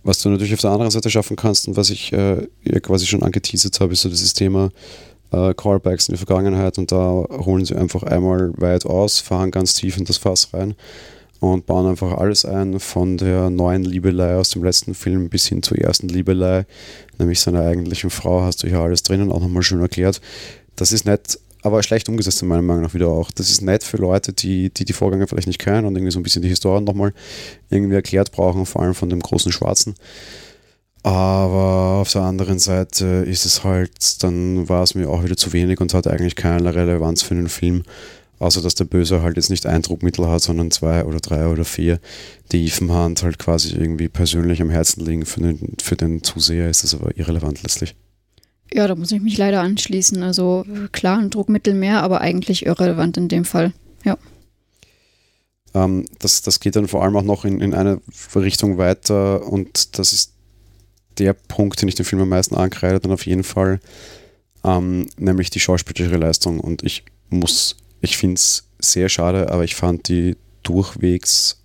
Was du natürlich auf der anderen Seite schaffen kannst und was ich äh, quasi schon angeteasert habe, ist so dieses Thema äh, Callbacks in die Vergangenheit und da holen sie einfach einmal weit aus, fahren ganz tief in das Fass rein und bauen einfach alles ein, von der neuen Liebelei aus dem letzten Film bis hin zur ersten Liebelei, nämlich seiner eigentlichen Frau, hast du hier alles drinnen auch nochmal schön erklärt. Das ist nett, aber schlecht umgesetzt in meiner Meinung nach wieder auch. Das ist nett für Leute, die die, die Vorgänge vielleicht nicht kennen und irgendwie so ein bisschen die Historie nochmal irgendwie erklärt brauchen, vor allem von dem großen Schwarzen. Aber auf der anderen Seite ist es halt, dann war es mir auch wieder zu wenig und hat eigentlich keine Relevanz für den Film. Außer dass der Böse halt jetzt nicht ein Druckmittel hat, sondern zwei oder drei oder vier, die von Hand halt quasi irgendwie persönlich am Herzen liegen. Für den, für den Zuseher ist das aber irrelevant letztlich. Ja, da muss ich mich leider anschließen. Also klar, ein Druckmittel mehr, aber eigentlich irrelevant in dem Fall. Ja. Ähm, das, das geht dann vor allem auch noch in, in eine Richtung weiter und das ist der Punkt, den ich dem Film am meisten ankreide, dann auf jeden Fall, ähm, nämlich die schauspielerische Leistung. Und ich muss ich finde es sehr schade, aber ich fand die durchwegs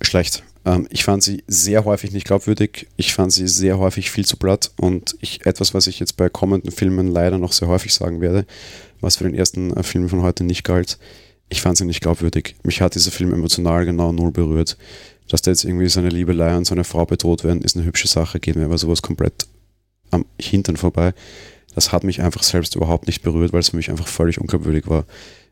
schlecht. Ähm, ich fand sie sehr häufig nicht glaubwürdig. Ich fand sie sehr häufig viel zu platt. Und ich, etwas, was ich jetzt bei kommenden Filmen leider noch sehr häufig sagen werde, was für den ersten äh, Film von heute nicht galt, ich fand sie nicht glaubwürdig. Mich hat dieser Film emotional genau null berührt. Dass da jetzt irgendwie seine Liebelei und seine Frau bedroht werden, ist eine hübsche Sache, geht mir aber sowas komplett am Hintern vorbei das hat mich einfach selbst überhaupt nicht berührt, weil es für mich einfach völlig unglaubwürdig war.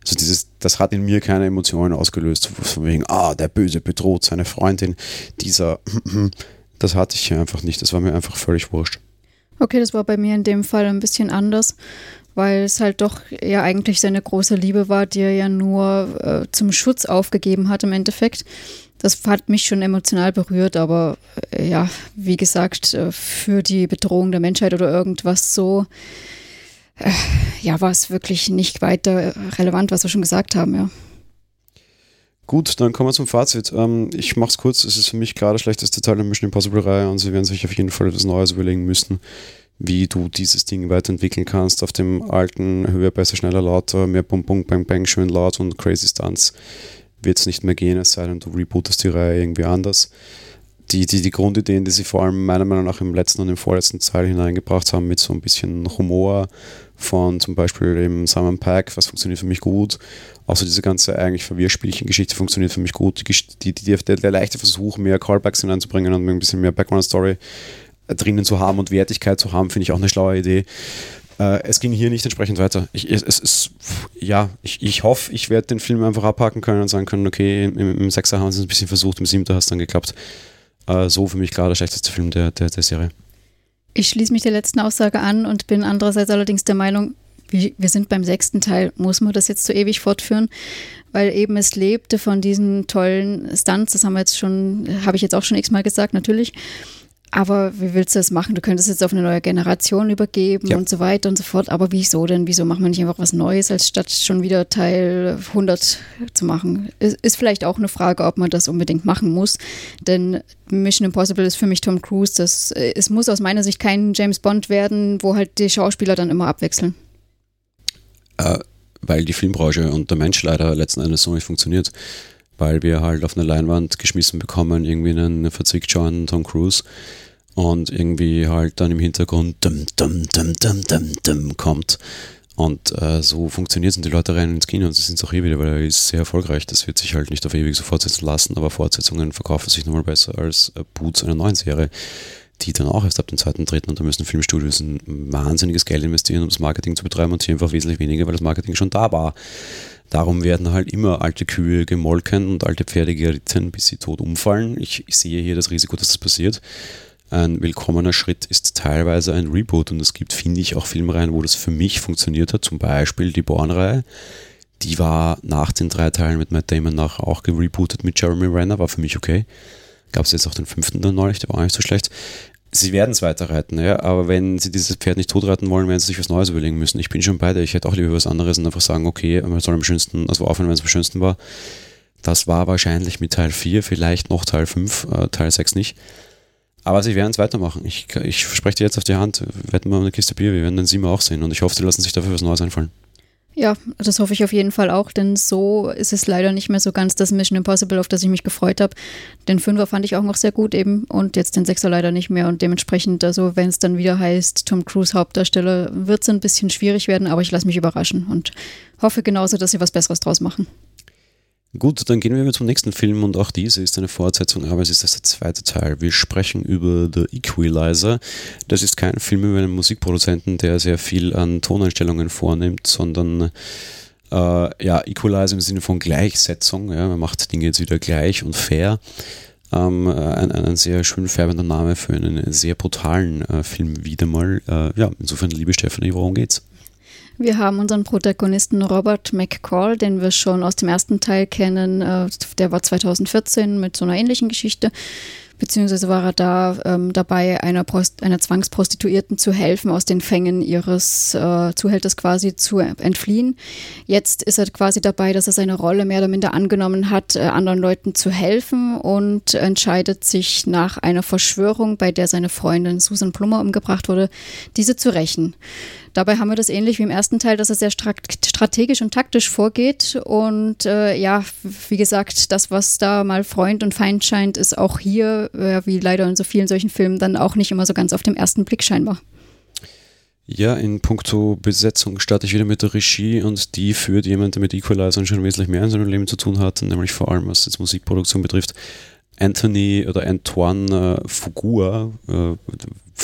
Also dieses, das hat in mir keine Emotionen ausgelöst, von wegen, ah, der Böse bedroht seine Freundin, dieser, das hatte ich hier einfach nicht, das war mir einfach völlig wurscht. Okay, das war bei mir in dem Fall ein bisschen anders, weil es halt doch ja eigentlich seine große Liebe war, die er ja nur äh, zum Schutz aufgegeben hat im Endeffekt das hat mich schon emotional berührt, aber äh, ja, wie gesagt, äh, für die Bedrohung der Menschheit oder irgendwas so, äh, ja, war es wirklich nicht weiter relevant, was wir schon gesagt haben, ja. Gut, dann kommen wir zum Fazit. Ähm, ich mache es kurz. Es ist für mich klar der schlechteste Teil der Mission Impossible-Reihe und sie werden sich auf jeden Fall etwas Neues überlegen müssen, wie du dieses Ding weiterentwickeln kannst auf dem alten höher, besser, schneller, lauter, mehr Bum, Bum, Bang, Bang, schön laut und crazy Stunts wird es nicht mehr gehen, es sei denn, du rebootest die Reihe irgendwie anders. Die, die, die Grundideen, die sie vor allem meiner Meinung nach im letzten und im vorletzten Teil hineingebracht haben, mit so ein bisschen Humor von zum Beispiel dem Simon Pack, was funktioniert für mich gut. Außer diese ganze eigentlich Verwirrspielchen-Geschichte funktioniert für mich gut. Die, die, die, der, der leichte Versuch, mehr Callbacks hineinzubringen und ein bisschen mehr Background-Story drinnen zu haben und Wertigkeit zu haben, finde ich auch eine schlaue Idee. Äh, es ging hier nicht entsprechend weiter. Ich, es, es, ja, ich, ich hoffe, ich werde den Film einfach abhaken können und sagen können, okay, im, im Sechser haben sie es ein bisschen versucht, im Siebter hat es dann geklappt. Äh, so für mich klar der schlechteste Film der, der, der Serie. Ich schließe mich der letzten Aussage an und bin andererseits allerdings der Meinung, wir sind beim sechsten Teil, muss man das jetzt so ewig fortführen? weil eben es lebte von diesen tollen Stunts. Das haben wir jetzt schon, habe ich jetzt auch schon x-mal gesagt, natürlich. Aber wie willst du das machen? Du könntest jetzt auf eine neue Generation übergeben ja. und so weiter und so fort. Aber wieso denn? Wieso macht man nicht einfach was Neues, als statt schon wieder Teil 100 zu machen? Ist, ist vielleicht auch eine Frage, ob man das unbedingt machen muss. Denn Mission Impossible ist für mich Tom Cruise. Das, es muss aus meiner Sicht kein James Bond werden, wo halt die Schauspieler dann immer abwechseln. Äh, weil die Filmbranche und der Mensch leider letzten Endes so nicht funktioniert. Weil wir halt auf eine Leinwand geschmissen bekommen, irgendwie einen verzwickt schauen Tom Cruise und irgendwie halt dann im Hintergrund dum, dum, dum, dum, dum, dum kommt. Und äh, so funktioniert es und die Leute rein ins Kino und sie sind es auch hier wieder, weil er ist sehr erfolgreich. Das wird sich halt nicht auf ewig so fortsetzen lassen, aber Fortsetzungen verkaufen sich nochmal besser als äh, Boots einer neuen Serie die dann auch erst ab dem zweiten, dritten und da müssen Filmstudios ein wahnsinniges Geld investieren, um das Marketing zu betreiben und hier einfach wesentlich weniger, weil das Marketing schon da war. Darum werden halt immer alte Kühe gemolken und alte Pferde geritten, bis sie tot umfallen. Ich, ich sehe hier das Risiko, dass das passiert. Ein willkommener Schritt ist teilweise ein Reboot und es gibt, finde ich, auch Filmreihen, wo das für mich funktioniert hat. Zum Beispiel die Born-Reihe. Die war nach den drei Teilen mit Matt Damon nachher auch gerebootet mit Jeremy Renner, war für mich okay. Gab es jetzt auch den fünften dann neulich, der war auch nicht so schlecht. Sie werden es weiterreiten, ja, aber wenn sie dieses Pferd nicht totreiten wollen, werden sie sich was Neues überlegen müssen. Ich bin schon beide. Ich hätte auch lieber was anderes und einfach sagen, okay, man soll am schönsten, also aufhören, wenn es am schönsten war. Das war wahrscheinlich mit Teil 4, vielleicht noch Teil 5, äh, Teil 6 nicht. Aber sie werden es weitermachen. Ich, ich verspreche dir jetzt auf die Hand, wetten wir eine Kiste Bier, wir werden den Siemer auch sehen und ich hoffe, sie lassen sich dafür was Neues einfallen. Ja, das hoffe ich auf jeden Fall auch, denn so ist es leider nicht mehr so ganz das Mission Impossible, auf das ich mich gefreut habe. Den Fünfer fand ich auch noch sehr gut eben und jetzt den Sechser leider nicht mehr und dementsprechend, also wenn es dann wieder heißt, Tom Cruise Hauptdarsteller, wird es ein bisschen schwierig werden, aber ich lasse mich überraschen und hoffe genauso, dass sie was Besseres draus machen. Gut, dann gehen wir zum nächsten Film und auch diese ist eine Fortsetzung, aber es ist der zweite Teil. Wir sprechen über The Equalizer. Das ist kein Film über einen Musikproduzenten, der sehr viel an Toneinstellungen vornimmt, sondern äh, ja, Equalizer im Sinne von Gleichsetzung. Ja, man macht Dinge jetzt wieder gleich und fair. Ähm, ein, ein, sehr schön färbender Name für einen sehr brutalen äh, Film wieder mal. Äh, ja, insofern, liebe Stephanie, worum geht's? Wir haben unseren Protagonisten Robert McCall, den wir schon aus dem ersten Teil kennen. Äh, der war 2014 mit so einer ähnlichen Geschichte beziehungsweise war er da ähm, dabei, einer, Prost einer Zwangsprostituierten zu helfen, aus den Fängen ihres äh, Zuhälters quasi zu entfliehen. Jetzt ist er quasi dabei, dass er seine Rolle mehr oder minder angenommen hat, äh, anderen Leuten zu helfen und entscheidet sich nach einer Verschwörung, bei der seine Freundin Susan Plummer umgebracht wurde, diese zu rächen. Dabei haben wir das ähnlich wie im ersten Teil, dass er sehr strategisch und taktisch vorgeht. Und äh, ja, wie gesagt, das, was da mal Freund und Feind scheint, ist auch hier, äh, wie leider in so vielen solchen Filmen, dann auch nicht immer so ganz auf dem ersten Blick scheinbar. Ja, in puncto Besetzung starte ich wieder mit der Regie und die führt jemand, der mit Equalizern schon wesentlich mehr in seinem Leben zu tun hat, nämlich vor allem was jetzt Musikproduktion betrifft. Anthony oder Antoine äh, Fugua, äh,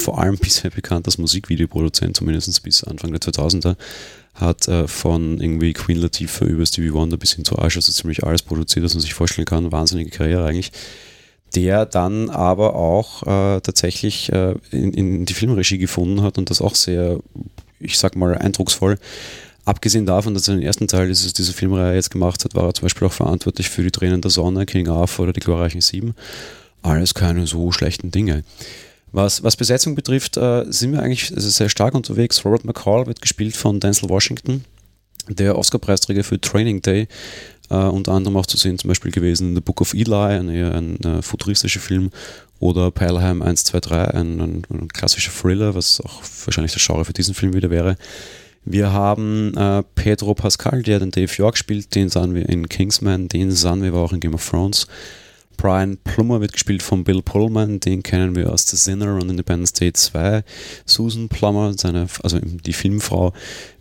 vor allem bisher bekannt als Musikvideoproduzent, zumindest bis Anfang der 2000er, hat äh, von irgendwie Queen Latifah über Stevie Wonder bis hin zu Usher so ziemlich alles produziert, was man sich vorstellen kann. Wahnsinnige Karriere eigentlich. Der dann aber auch äh, tatsächlich äh, in, in die Filmregie gefunden hat und das auch sehr, ich sag mal, eindrucksvoll Abgesehen davon, dass er den ersten Teil dieses, dieser Filmreihe jetzt gemacht hat, war er zum Beispiel auch verantwortlich für die Tränen der Sonne, King Arthur oder die glorreichen Sieben. Alles keine so schlechten Dinge. Was, was Besetzung betrifft, äh, sind wir eigentlich sehr stark unterwegs. Robert McCall wird gespielt von Denzel Washington, der Oscar-Preisträger für Training Day, äh, unter anderem auch zu sehen zum Beispiel gewesen in The Book of Eli, ein ein, ein äh, futuristischer Film, oder Pelham 123, ein, ein, ein klassischer Thriller, was auch wahrscheinlich das Genre für diesen Film wieder wäre. Wir haben äh, Pedro Pascal, der den Dave York spielt, den sahen wir in Kingsman, den sahen wir aber auch in Game of Thrones. Brian Plummer wird gespielt von Bill Pullman, den kennen wir aus The Sinner und Independence Day 2. Susan Plummer, seine, also die Filmfrau,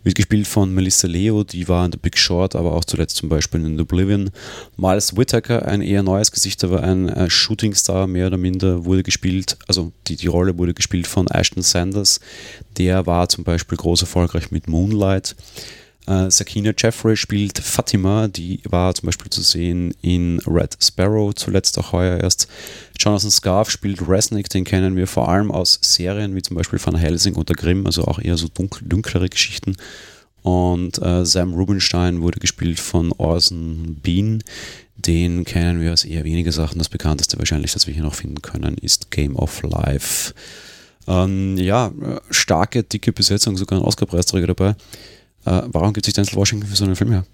wird gespielt von Melissa Leo, die war in The Big Short, aber auch zuletzt zum Beispiel in Oblivion. Miles Whittaker, ein eher neues Gesicht, aber ein äh, Shootingstar mehr oder minder, wurde gespielt, also die, die Rolle wurde gespielt von Ashton Sanders. Der war zum Beispiel groß erfolgreich mit Moonlight. Äh, Sakina Jeffrey spielt Fatima, die war zum Beispiel zu sehen in Red Sparrow, zuletzt auch heuer erst. Jonathan Scarf spielt Resnick, den kennen wir vor allem aus Serien wie zum Beispiel Van Helsing oder Grimm, also auch eher so dunkel, dunklere Geschichten. Und äh, Sam Rubinstein wurde gespielt von Orson Bean. Den kennen wir aus eher weniger Sachen. Das bekannteste wahrscheinlich, das wir hier noch finden können, ist Game of Life. Ähm, ja, starke, dicke Besetzung, sogar ein Oscar-Preisträger dabei. Äh, warum gibt sich Denzel Washington für so einen Film her?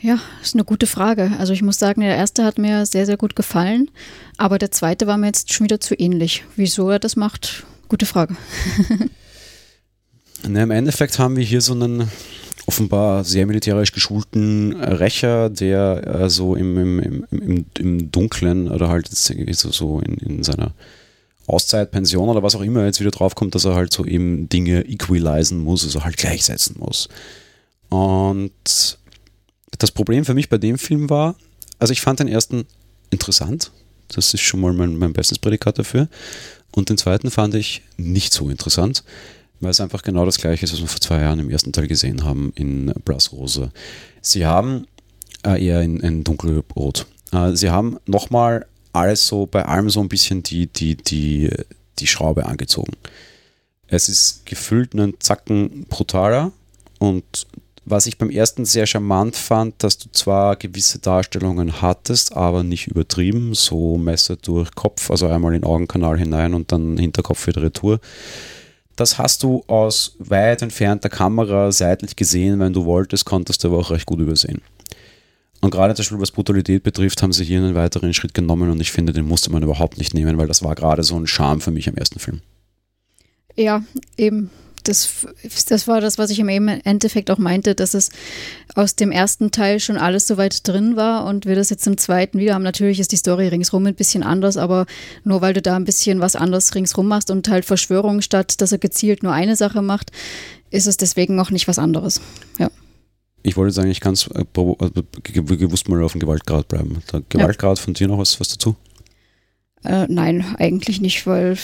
Ja, ist eine gute Frage. Also ich muss sagen, der erste hat mir sehr, sehr gut gefallen, aber der zweite war mir jetzt schon wieder zu ähnlich. Wieso er das macht, gute Frage. Na, Im Endeffekt haben wir hier so einen offenbar sehr militärisch geschulten Rächer, der äh, so im, im, im, im, Dunklen oder halt so, so in, in seiner Auszeit, Pension oder was auch immer jetzt wieder draufkommt, dass er halt so eben Dinge equalisen muss, also halt gleichsetzen muss. Und das Problem für mich bei dem Film war, also ich fand den ersten interessant. Das ist schon mal mein, mein bestes Prädikat dafür. Und den zweiten fand ich nicht so interessant, weil es einfach genau das gleiche ist, was wir vor zwei Jahren im ersten Teil gesehen haben in Brass Rose. Sie haben äh, eher in, in dunkelrot. Äh, sie haben nochmal alles so, bei allem so ein bisschen die, die, die, die Schraube angezogen. Es ist gefüllt einen Zacken brutaler und was ich beim ersten sehr charmant fand, dass du zwar gewisse Darstellungen hattest, aber nicht übertrieben, so Messer durch Kopf, also einmal in den Augenkanal hinein und dann Hinterkopf wieder Retour. Das hast du aus weit entfernter Kamera seitlich gesehen, wenn du wolltest, konntest du aber auch recht gut übersehen. Und gerade zum Beispiel was Brutalität betrifft, haben sie hier einen weiteren Schritt genommen und ich finde, den musste man überhaupt nicht nehmen, weil das war gerade so ein Charme für mich am ersten Film. Ja, eben das, das war das, was ich im Endeffekt auch meinte, dass es aus dem ersten Teil schon alles so weit drin war und wir das jetzt im zweiten wieder haben. Natürlich ist die Story ringsrum ein bisschen anders, aber nur weil du da ein bisschen was anderes ringsrum machst und halt Verschwörung statt, dass er gezielt nur eine Sache macht, ist es deswegen auch nicht was anderes. Ja. Ich wollte sagen, ich kann es äh, gewusst mal auf dem Gewaltgrad bleiben. Der Gewaltgrad ja. von dir noch was, was dazu? Äh, nein, eigentlich nicht, weil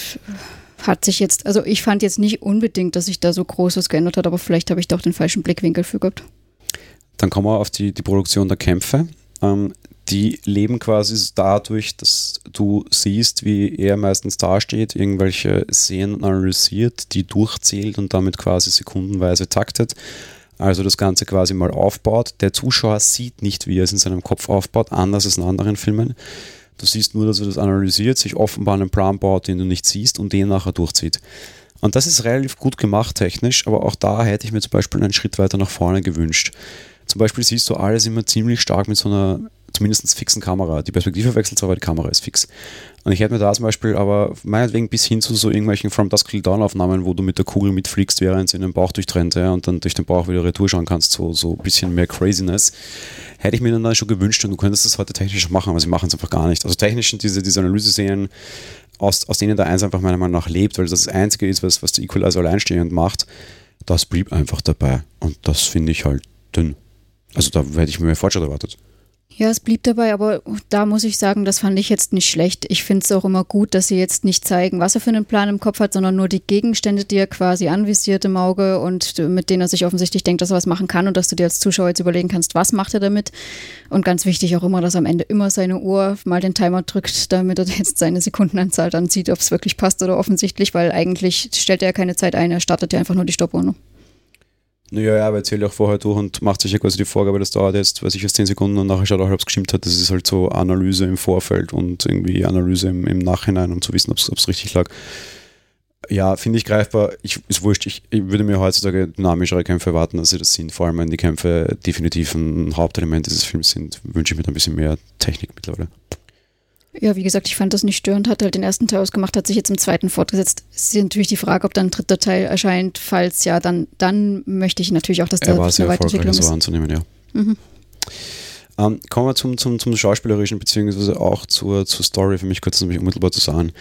hat sich jetzt, also ich fand jetzt nicht unbedingt, dass sich da so Großes geändert hat, aber vielleicht habe ich doch den falschen Blickwinkel für gehabt. Dann kommen wir auf die, die Produktion der Kämpfe. Ähm, die leben quasi dadurch, dass du siehst, wie er meistens dasteht, irgendwelche Szenen analysiert, die durchzählt und damit quasi sekundenweise taktet. Also das Ganze quasi mal aufbaut. Der Zuschauer sieht nicht, wie er es in seinem Kopf aufbaut, anders als in anderen Filmen. Du siehst nur, dass er das analysiert, sich offenbar einen Plan baut, den du nicht siehst und den nachher durchzieht. Und das ist relativ gut gemacht technisch, aber auch da hätte ich mir zum Beispiel einen Schritt weiter nach vorne gewünscht. Zum Beispiel siehst du alles immer ziemlich stark mit so einer zumindest fixen Kamera. Die Perspektive wechselt zwar, aber die Kamera ist fix. Und ich hätte mir da zum Beispiel aber meinetwegen bis hin zu so irgendwelchen From Dusk Till Dawn Aufnahmen, wo du mit der Kugel mitfliegst, während sie in den Bauch durchtrennt ja, und dann durch den Bauch wieder retour schauen kannst, so, so ein bisschen mehr Craziness, hätte ich mir dann schon gewünscht und du könntest das heute technisch machen, aber sie machen es einfach gar nicht. Also technisch sind diese, diese Analyse-Serien, aus, aus denen der Eins einfach meiner Meinung nach lebt, weil das das Einzige ist, was, was der Equalizer alleinstehend macht, das blieb einfach dabei. Und das finde ich halt dünn. Also da hätte ich mir mehr Fortschritt erwartet. Ja, es blieb dabei, aber da muss ich sagen, das fand ich jetzt nicht schlecht. Ich finde es auch immer gut, dass sie jetzt nicht zeigen, was er für einen Plan im Kopf hat, sondern nur die Gegenstände, die er quasi anvisiert im Auge und mit denen er sich offensichtlich denkt, dass er was machen kann und dass du dir als Zuschauer jetzt überlegen kannst, was macht er damit. Und ganz wichtig auch immer, dass am Ende immer seine Uhr mal den Timer drückt, damit er jetzt seine Sekundenanzahl dann sieht, ob es wirklich passt oder offensichtlich, weil eigentlich stellt er ja keine Zeit ein, er startet ja einfach nur die Stoppuhr. Ne? Naja, ja, aber erzählt auch vorher durch und macht sich ja quasi die Vorgabe, das dauert jetzt, weiß ich, jetzt 10 Sekunden und nachher schaut auch, ob es gestimmt hat. Das ist halt so Analyse im Vorfeld und irgendwie Analyse im, im Nachhinein, um zu wissen, ob es richtig lag. Ja, finde ich greifbar. Ich, ist wurscht. Ich, ich, würde mir heutzutage dynamischere Kämpfe erwarten, als sie das sind. Vor allem, wenn die Kämpfe definitiv ein Hauptelement dieses Films sind, wünsche ich mir da ein bisschen mehr Technik mittlerweile. Ja, wie gesagt, ich fand das nicht störend, hat halt den ersten Teil ausgemacht, hat sich jetzt im zweiten fortgesetzt. Es ist natürlich die Frage, ob dann ein dritter Teil erscheint. Falls ja, dann, dann möchte ich natürlich auch, dass da eine Weiterentwicklung ist. So anzunehmen, ja. Mhm. Ähm, kommen wir zum, zum, zum Schauspielerischen, beziehungsweise auch zur, zur Story, für mich kurz nämlich unmittelbar zu sagen.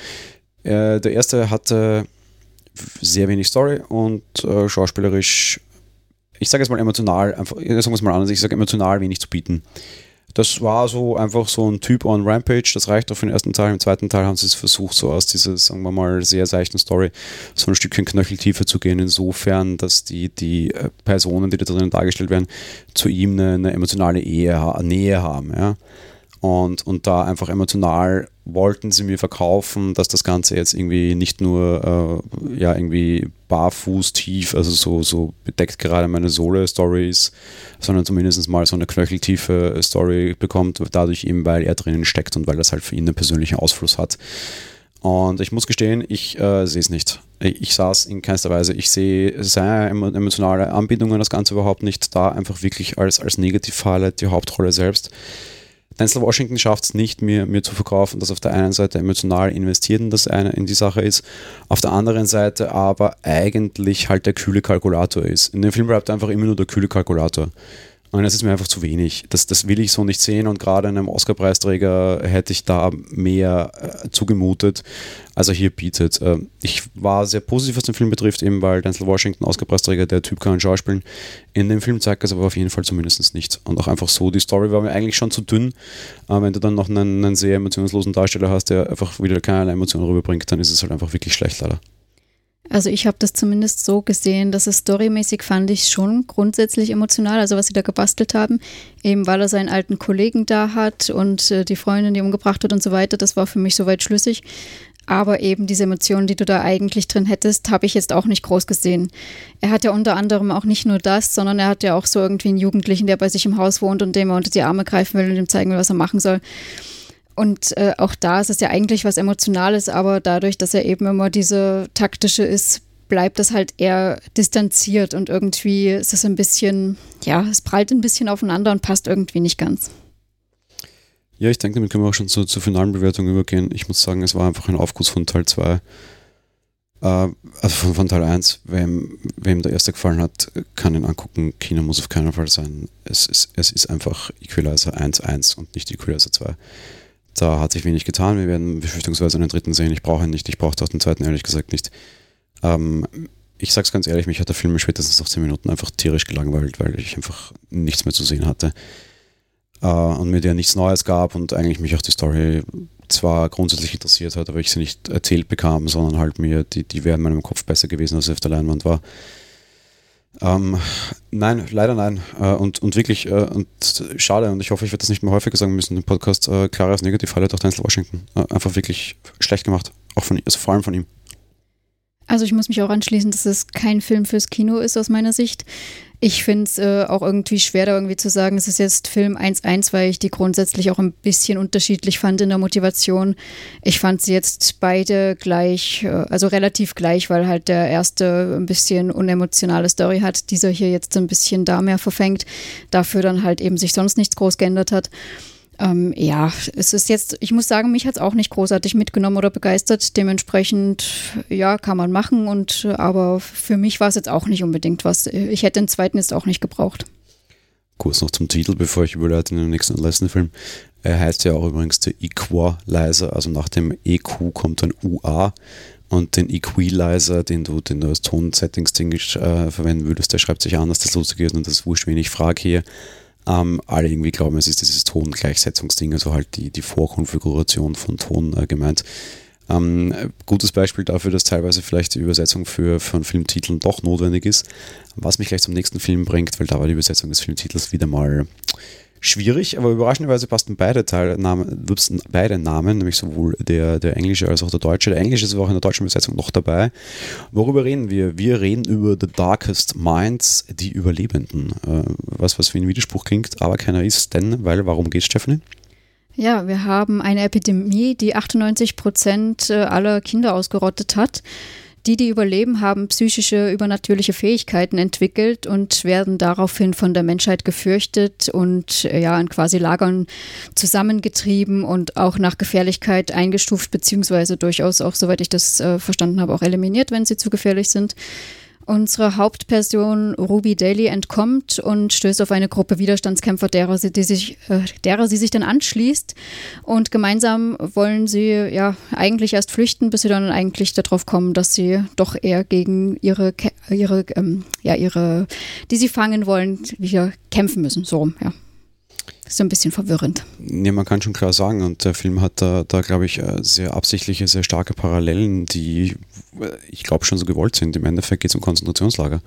Äh, der erste hatte sehr wenig Story und äh, schauspielerisch, ich sage jetzt mal emotional, einfach, sagen wir es mal anders, ich sage emotional wenig zu bieten. Das war so einfach so ein Typ on Rampage. Das reicht auch für den ersten Teil. Im zweiten Teil haben sie es versucht, so aus dieser, sagen wir mal, sehr seichten Story so ein Stückchen knöcheltiefer zu gehen, insofern, dass die, die äh, Personen, die da drinnen dargestellt werden, zu ihm eine, eine emotionale Ehe, Nähe haben. Ja? Und, und da einfach emotional wollten sie mir verkaufen, dass das Ganze jetzt irgendwie nicht nur äh, ja irgendwie barfuß tief, also so, so bedeckt gerade meine Sohle-Story ist, sondern zumindest mal so eine knöcheltiefe Story bekommt, dadurch eben, weil er drinnen steckt und weil das halt für ihn einen persönlichen Ausfluss hat. Und ich muss gestehen, ich äh, sehe es nicht. Ich, ich saß in keinster Weise. Ich sehe seine emotionale Anbindung an das Ganze überhaupt nicht da, einfach wirklich als, als Negativfalle die Hauptrolle selbst. Denzel Washington schafft es nicht, mir, mir zu verkaufen, dass auf der einen Seite emotional investiert in, das eine, in die Sache ist, auf der anderen Seite aber eigentlich halt der kühle Kalkulator ist. In dem Film bleibt einfach immer nur der kühle Kalkulator. Und das ist mir einfach zu wenig. Das, das will ich so nicht sehen und gerade einem Oscar-Preisträger hätte ich da mehr äh, zugemutet, als er hier bietet. Äh, ich war sehr positiv, was den Film betrifft, eben weil Denzel Washington, Oscar-Preisträger, der Typ kann schauspielen. In dem Film zeigt es aber auf jeden Fall zumindest nicht. Und auch einfach so, die Story war mir eigentlich schon zu dünn. Aber wenn du dann noch einen, einen sehr emotionslosen Darsteller hast, der einfach wieder keine Emotionen rüberbringt, dann ist es halt einfach wirklich schlecht leider. Also ich habe das zumindest so gesehen, dass es storymäßig fand ich schon grundsätzlich emotional, also was sie da gebastelt haben, eben weil er seinen alten Kollegen da hat und äh, die Freundin, die umgebracht wird und so weiter, das war für mich soweit schlüssig. Aber eben diese Emotionen, die du da eigentlich drin hättest, habe ich jetzt auch nicht groß gesehen. Er hat ja unter anderem auch nicht nur das, sondern er hat ja auch so irgendwie einen Jugendlichen, der bei sich im Haus wohnt und dem er unter die Arme greifen will und ihm zeigen will, was er machen soll. Und äh, auch da ist es ja eigentlich was Emotionales, aber dadurch, dass er eben immer diese taktische ist, bleibt das halt eher distanziert und irgendwie ist es ein bisschen, ja, es prallt ein bisschen aufeinander und passt irgendwie nicht ganz. Ja, ich denke, damit können wir auch schon zur, zur finalen Bewertung übergehen. Ich muss sagen, es war einfach ein Aufguss von Teil 2. Äh, also von, von, Teil 1. Wem, wem der erste gefallen hat, kann ihn angucken. Kino muss auf keinen Fall sein. Es ist, es ist einfach Equalizer 1.1 und nicht Equalizer 2. Da hat sich wenig getan. Wir werden befürchtungsweise einen dritten sehen. Ich brauche ihn nicht. Ich brauche auch den zweiten ehrlich gesagt nicht. Ähm, ich sag's ganz ehrlich, mich hat der Film spätestens nach 10 Minuten einfach tierisch gelangweilt, weil ich einfach nichts mehr zu sehen hatte. Äh, und mir der nichts Neues gab und eigentlich mich auch die Story zwar grundsätzlich interessiert hat, aber ich sie nicht erzählt bekam, sondern halt mir, die, die wäre in meinem Kopf besser gewesen, als sie auf der Leinwand war. Ähm, nein, leider nein. Äh, und, und wirklich, äh, und schade, und ich hoffe, ich werde das nicht mehr häufiger sagen müssen im Podcast, äh, klares Negativ-Highlight auch Denzel Washington. Äh, einfach wirklich schlecht gemacht. Auch von, also vor allem von ihm. Also ich muss mich auch anschließen, dass es kein Film fürs Kino ist aus meiner Sicht. Ich finde es äh, auch irgendwie schwer, da irgendwie zu sagen, es ist jetzt Film 1.1, weil ich die grundsätzlich auch ein bisschen unterschiedlich fand in der Motivation. Ich fand sie jetzt beide gleich, äh, also relativ gleich, weil halt der erste ein bisschen unemotionale Story hat, dieser hier jetzt ein bisschen da mehr verfängt, dafür dann halt eben sich sonst nichts groß geändert hat. Ähm, ja, es ist jetzt, ich muss sagen, mich hat es auch nicht großartig mitgenommen oder begeistert. Dementsprechend, ja, kann man machen. Und aber für mich war es jetzt auch nicht unbedingt was. Ich hätte den zweiten jetzt auch nicht gebraucht. Kurz noch zum Titel, bevor ich überleite in den nächsten letzten Film. Er heißt ja auch übrigens der Equalizer, also nach dem EQ kommt ein UA und den Equalizer, den du, den du als Ton-Settings-Ding äh, verwenden würdest, der schreibt sich anders, das lustig ist und das ist wurscht, wen ich frage hier ähm, alle irgendwie glauben, es ist dieses Tongleichsetzungsding, also halt die, die Vorkonfiguration von Ton äh, gemeint. Ähm, gutes Beispiel dafür, dass teilweise vielleicht die Übersetzung für, für Filmtiteln doch notwendig ist, was mich gleich zum nächsten Film bringt, weil da war die Übersetzung des Filmtitels wieder mal schwierig, aber überraschenderweise passten beide Teilnamen, beide Namen, nämlich sowohl der, der englische als auch der deutsche. Der englische ist aber auch in der deutschen Übersetzung noch dabei. Worüber reden wir? Wir reden über The Darkest Minds, die Überlebenden. Äh, was, was wie ein Widerspruch klingt, aber keiner ist, denn, weil, warum geht's, Stephanie? Ja, wir haben eine Epidemie, die 98 Prozent äh, aller Kinder ausgerottet hat. Die, die überleben, haben psychische, übernatürliche Fähigkeiten entwickelt und werden daraufhin von der Menschheit gefürchtet und ja, in quasi Lagern zusammengetrieben und auch nach Gefährlichkeit eingestuft, beziehungsweise durchaus auch, soweit ich das äh, verstanden habe, auch eliminiert, wenn sie zu gefährlich sind. Unsere Hauptperson Ruby Daly entkommt und stößt auf eine Gruppe Widerstandskämpfer, derer sie, sich, äh, derer sie sich dann anschließt. Und gemeinsam wollen sie ja eigentlich erst flüchten, bis sie dann eigentlich darauf kommen, dass sie doch eher gegen ihre, ihre, ähm, ja, ihre, die sie fangen wollen, wieder kämpfen müssen. So rum, ja. Ist ein bisschen verwirrend. Ja, man kann schon klar sagen, und der Film hat da, da glaube ich, äh, sehr absichtliche, sehr starke Parallelen, die äh, ich glaube schon so gewollt sind. Im Endeffekt geht es um Konzentrationslager.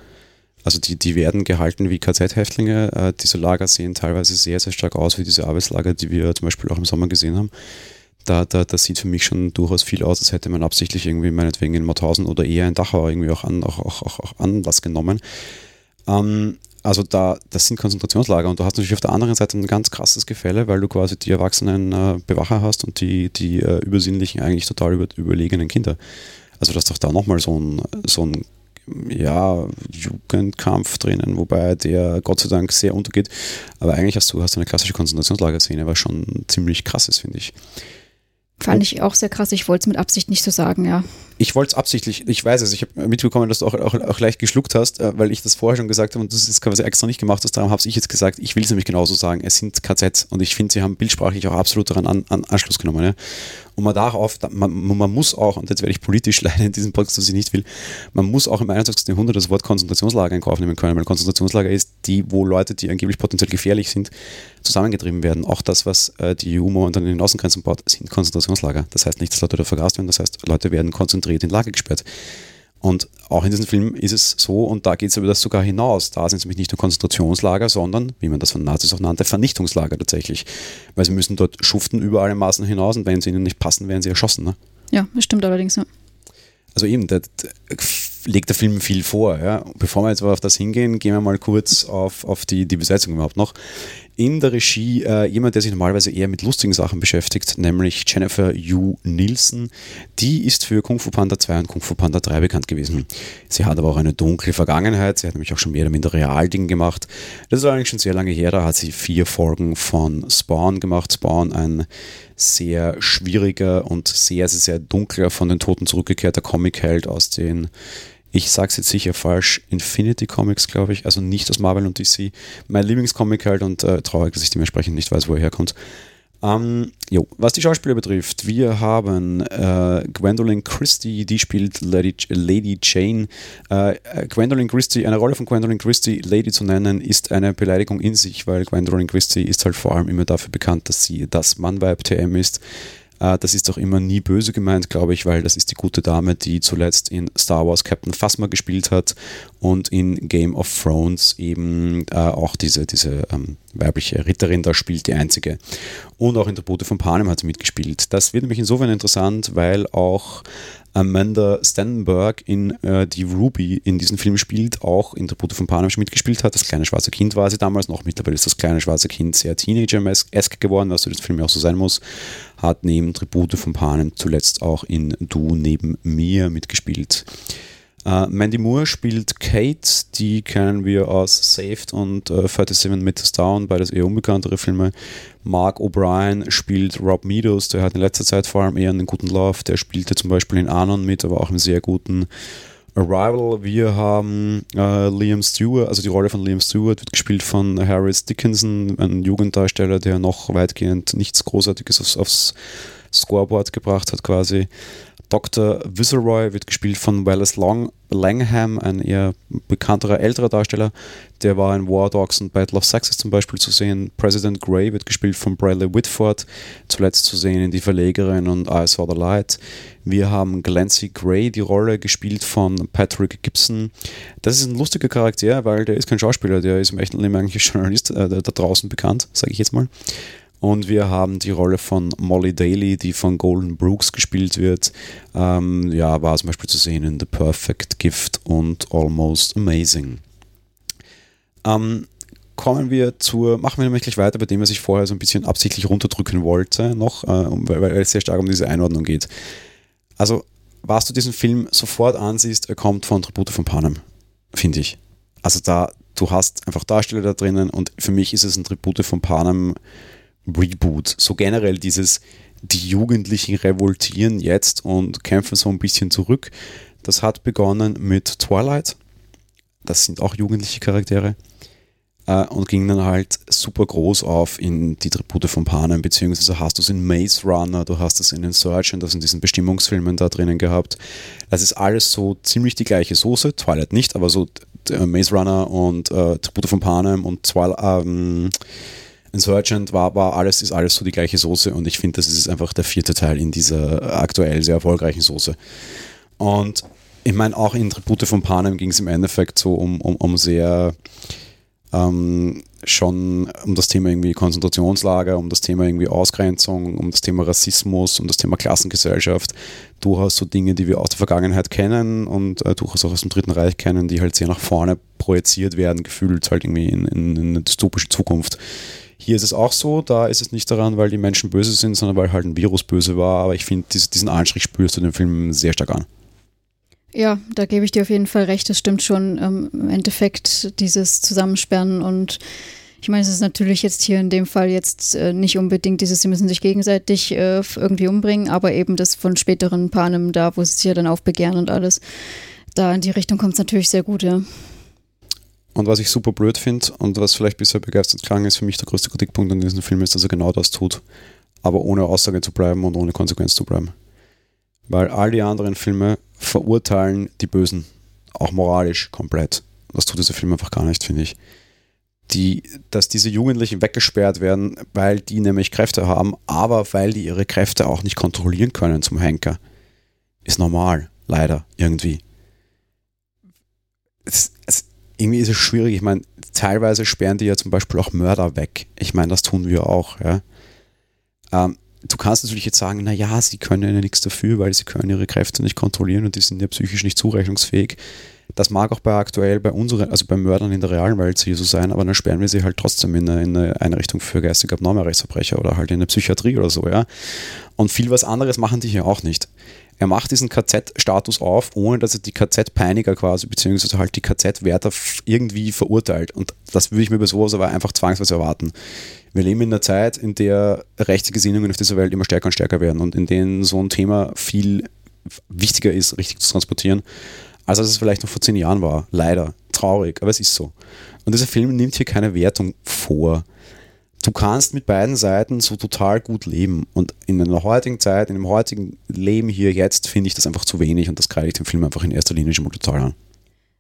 Also die, die werden gehalten wie KZ-Häftlinge. Äh, diese Lager sehen teilweise sehr, sehr stark aus wie diese Arbeitslager, die wir zum Beispiel auch im Sommer gesehen haben. Da, da, das sieht für mich schon durchaus viel aus, als hätte man absichtlich irgendwie meinetwegen in Mauthausen oder eher in Dachau irgendwie auch, an, auch, auch, auch, auch Anlass genommen. Ähm, also da, das sind Konzentrationslager und du hast natürlich auf der anderen Seite ein ganz krasses Gefälle, weil du quasi die erwachsenen äh, Bewacher hast und die, die äh, übersinnlichen, eigentlich total über, überlegenen Kinder. Also das ist doch da nochmal so ein, so ein ja, Jugendkampf drinnen, wobei der Gott sei Dank sehr untergeht. Aber eigentlich hast du hast eine klassische Konzentrationslagerszene, was schon ziemlich krass ist, finde ich. Fand ich auch sehr krass. Ich wollte es mit Absicht nicht so sagen, ja. Ich wollte es absichtlich, ich weiß es, ich habe mitbekommen, dass du auch, auch, auch, leicht geschluckt hast, äh, weil ich das vorher schon gesagt habe und du es quasi extra nicht gemacht hast. Darum habe ich jetzt gesagt, ich will es nämlich genauso sagen. Es sind KZs und ich finde, sie haben bildsprachlich auch absolut daran an, an Anschluss genommen. Ja. Und man darf auf, man, man, muss auch, und jetzt werde ich politisch leider in diesem Podcast, was ich nicht will, man muss auch im 21. Jahrhundert das Wort Konzentrationslager in Kauf nehmen können, weil Konzentrationslager ist die, wo Leute, die angeblich potenziell gefährlich sind, zusammengetrieben werden. Auch das, was äh, die EU momentan in den Außengrenzen baut, sind Konzentrationslager. Das heißt nicht, dass Leute da vergast werden, das heißt, Leute werden konzentriert in Lager gesperrt. Und auch in diesem Film ist es so, und da geht es über das sogar hinaus. Da sind es nämlich nicht nur Konzentrationslager, sondern, wie man das von Nazis auch nannte, Vernichtungslager tatsächlich. Weil sie müssen dort schuften über alle Maßen hinaus und wenn sie ihnen nicht passen, werden sie erschossen. Ne? Ja, das stimmt allerdings, ja. Also eben, da, da legt der Film viel vor. Ja. Bevor wir jetzt aber auf das hingehen, gehen wir mal kurz auf, auf die, die Besetzung überhaupt noch in der Regie äh, jemand, der sich normalerweise eher mit lustigen Sachen beschäftigt, nämlich Jennifer Yu Nielsen. Die ist für Kung Fu Panda 2 und Kung Fu Panda 3 bekannt gewesen. Sie hat aber auch eine dunkle Vergangenheit. Sie hat nämlich auch schon mehr oder minder Realding gemacht. Das ist eigentlich schon sehr lange her. Da hat sie vier Folgen von Spawn gemacht. Spawn, ein sehr schwieriger und sehr, sehr, sehr dunkler von den Toten zurückgekehrter Comic-Held aus den ich sage es jetzt sicher falsch, Infinity Comics, glaube ich, also nicht aus Marvel und DC. Mein Lieblingscomic halt und äh, traurig, dass ich dementsprechend nicht weiß, wo er herkommt. Ähm, jo, was die Schauspieler betrifft, wir haben äh, Gwendolyn Christie, die spielt Lady, Lady Jane. Äh, äh, Gwendolyn Christie, eine Rolle von Gwendolyn Christie, Lady zu nennen, ist eine Beleidigung in sich, weil Gwendolyn Christie ist halt vor allem immer dafür bekannt, dass sie das Mannweib-TM ist. Äh, das ist auch immer nie böse gemeint, glaube ich, weil das ist die gute Dame, die zuletzt in Star Wars Captain Phasma gespielt hat und in Game of Thrones eben äh, auch diese, diese ähm, weibliche Ritterin da spielt, die einzige. Und auch in Tribute von Panem hat sie mitgespielt. Das wird nämlich insofern interessant, weil auch Amanda Stenberg in äh, die Ruby in diesem Film spielt, auch in Tribute von Panem mitgespielt hat. Das kleine schwarze Kind war sie damals noch. Mittlerweile ist das kleine schwarze Kind sehr Teenager-esque geworden, was für das Film auch so sein muss. Hat neben Tribute von Panem zuletzt auch in Du neben mir mitgespielt. Uh, Mandy Moore spielt Kate, die kennen wir aus Saved und uh, 37 Meters Down, beides eher unbekanntere Filme. Mark O'Brien spielt Rob Meadows, der hat in letzter Zeit vor allem eher einen guten Lauf. Der spielte zum Beispiel in Anon mit, aber auch im sehr guten Arrival. Wir haben uh, Liam Stewart, also die Rolle von Liam Stewart wird gespielt von Harris Dickinson, ein Jugenddarsteller, der noch weitgehend nichts Großartiges aufs, aufs Scoreboard gebracht hat quasi. Dr. Viceroy wird gespielt von Wallace Long Langham, ein eher bekannterer älterer Darsteller. Der war in War Dogs und Battle of Sexes zum Beispiel zu sehen. President Grey wird gespielt von Bradley Whitford, zuletzt zu sehen in Die Verlegerin und I Saw the Light. Wir haben Glancy Gray, die Rolle gespielt von Patrick Gibson. Das ist ein lustiger Charakter, weil der ist kein Schauspieler, der ist im echten Leben eigentlich Journalist äh, da draußen bekannt, sage ich jetzt mal. Und wir haben die Rolle von Molly Daly, die von Golden Brooks gespielt wird. Ähm, ja, war zum Beispiel zu sehen in The Perfect Gift und Almost Amazing. Ähm, kommen wir zur, machen wir nämlich gleich weiter, bei dem er sich vorher so ein bisschen absichtlich runterdrücken wollte, noch, äh, weil, weil es sehr stark um diese Einordnung geht. Also, was du diesen Film sofort ansiehst, er kommt von Tribute von Panem, finde ich. Also da, du hast einfach Darsteller da drinnen und für mich ist es ein Tribute von Panem Reboot. So generell dieses, die Jugendlichen revoltieren jetzt und kämpfen so ein bisschen zurück. Das hat begonnen mit Twilight. Das sind auch jugendliche Charaktere. Äh, und ging dann halt super groß auf in die Tribute von Panem, beziehungsweise hast du es in Maze Runner, du hast es in den Search und das in diesen Bestimmungsfilmen da drinnen gehabt. Das ist alles so ziemlich die gleiche Soße, Twilight nicht, aber so äh, Maze Runner und äh, Tribute von Panem und Twilight, ähm, Insurgent war, war alles, ist alles so die gleiche Soße und ich finde, das ist einfach der vierte Teil in dieser aktuell sehr erfolgreichen Soße. Und ich meine, auch in Tribute von Panem ging es im Endeffekt so um, um, um sehr ähm, schon um das Thema irgendwie Konzentrationslager, um das Thema irgendwie Ausgrenzung, um das Thema Rassismus, um das Thema Klassengesellschaft. Durchaus so Dinge, die wir aus der Vergangenheit kennen und äh, durchaus auch aus dem Dritten Reich kennen, die halt sehr nach vorne projiziert werden, gefühlt halt irgendwie in, in, in eine dystopische Zukunft. Hier ist es auch so, da ist es nicht daran, weil die Menschen böse sind, sondern weil halt ein Virus böse war, aber ich finde, diesen Anstrich spürst du den Film sehr stark an. Ja, da gebe ich dir auf jeden Fall recht. Das stimmt schon. Ähm, Im Endeffekt dieses Zusammensperren und ich meine, es ist natürlich jetzt hier in dem Fall jetzt äh, nicht unbedingt dieses, sie müssen sich gegenseitig äh, irgendwie umbringen, aber eben das von späteren Panem da, wo sie sich ja dann aufbegehren und alles. Da in die Richtung kommt es natürlich sehr gut, ja. Und was ich super blöd finde und was vielleicht bisher begeistert klang, ist für mich der größte Kritikpunkt an diesem Film, ist, dass er genau das tut, aber ohne Aussage zu bleiben und ohne Konsequenz zu bleiben. Weil all die anderen Filme verurteilen die Bösen, auch moralisch komplett. Das tut dieser Film einfach gar nicht, finde ich. Die, dass diese Jugendlichen weggesperrt werden, weil die nämlich Kräfte haben, aber weil die ihre Kräfte auch nicht kontrollieren können zum Henker. Ist normal, leider, irgendwie. Es, es, irgendwie ist es schwierig. Ich meine, teilweise sperren die ja zum Beispiel auch Mörder weg. Ich meine, das tun wir auch, ja. Ähm, du kannst natürlich jetzt sagen, naja, sie können ja nichts dafür, weil sie können ihre Kräfte nicht kontrollieren und die sind ja psychisch nicht zurechnungsfähig. Das mag auch bei aktuell bei unseren, also bei Mördern in der realen Welt so sein, aber dann sperren wir sie halt trotzdem in eine, in eine Einrichtung für geistig abnorme Rechtsverbrecher oder halt in eine Psychiatrie oder so, ja. Und viel was anderes machen die hier auch nicht. Er macht diesen KZ-Status auf, ohne dass er die KZ-Peiniger quasi, beziehungsweise halt die KZ-Wärter irgendwie verurteilt. Und das würde ich mir bei sowas aber einfach zwangsweise erwarten. Wir leben in einer Zeit, in der rechte Gesinnungen auf dieser Welt immer stärker und stärker werden und in denen so ein Thema viel wichtiger ist, richtig zu transportieren, als es vielleicht noch vor zehn Jahren war. Leider. Traurig, aber es ist so. Und dieser Film nimmt hier keine Wertung vor. Du kannst mit beiden Seiten so total gut leben. Und in einer heutigen Zeit, in dem heutigen Leben hier jetzt, finde ich das einfach zu wenig und das kreide ich dem Film einfach in erster Linie schon mal total an.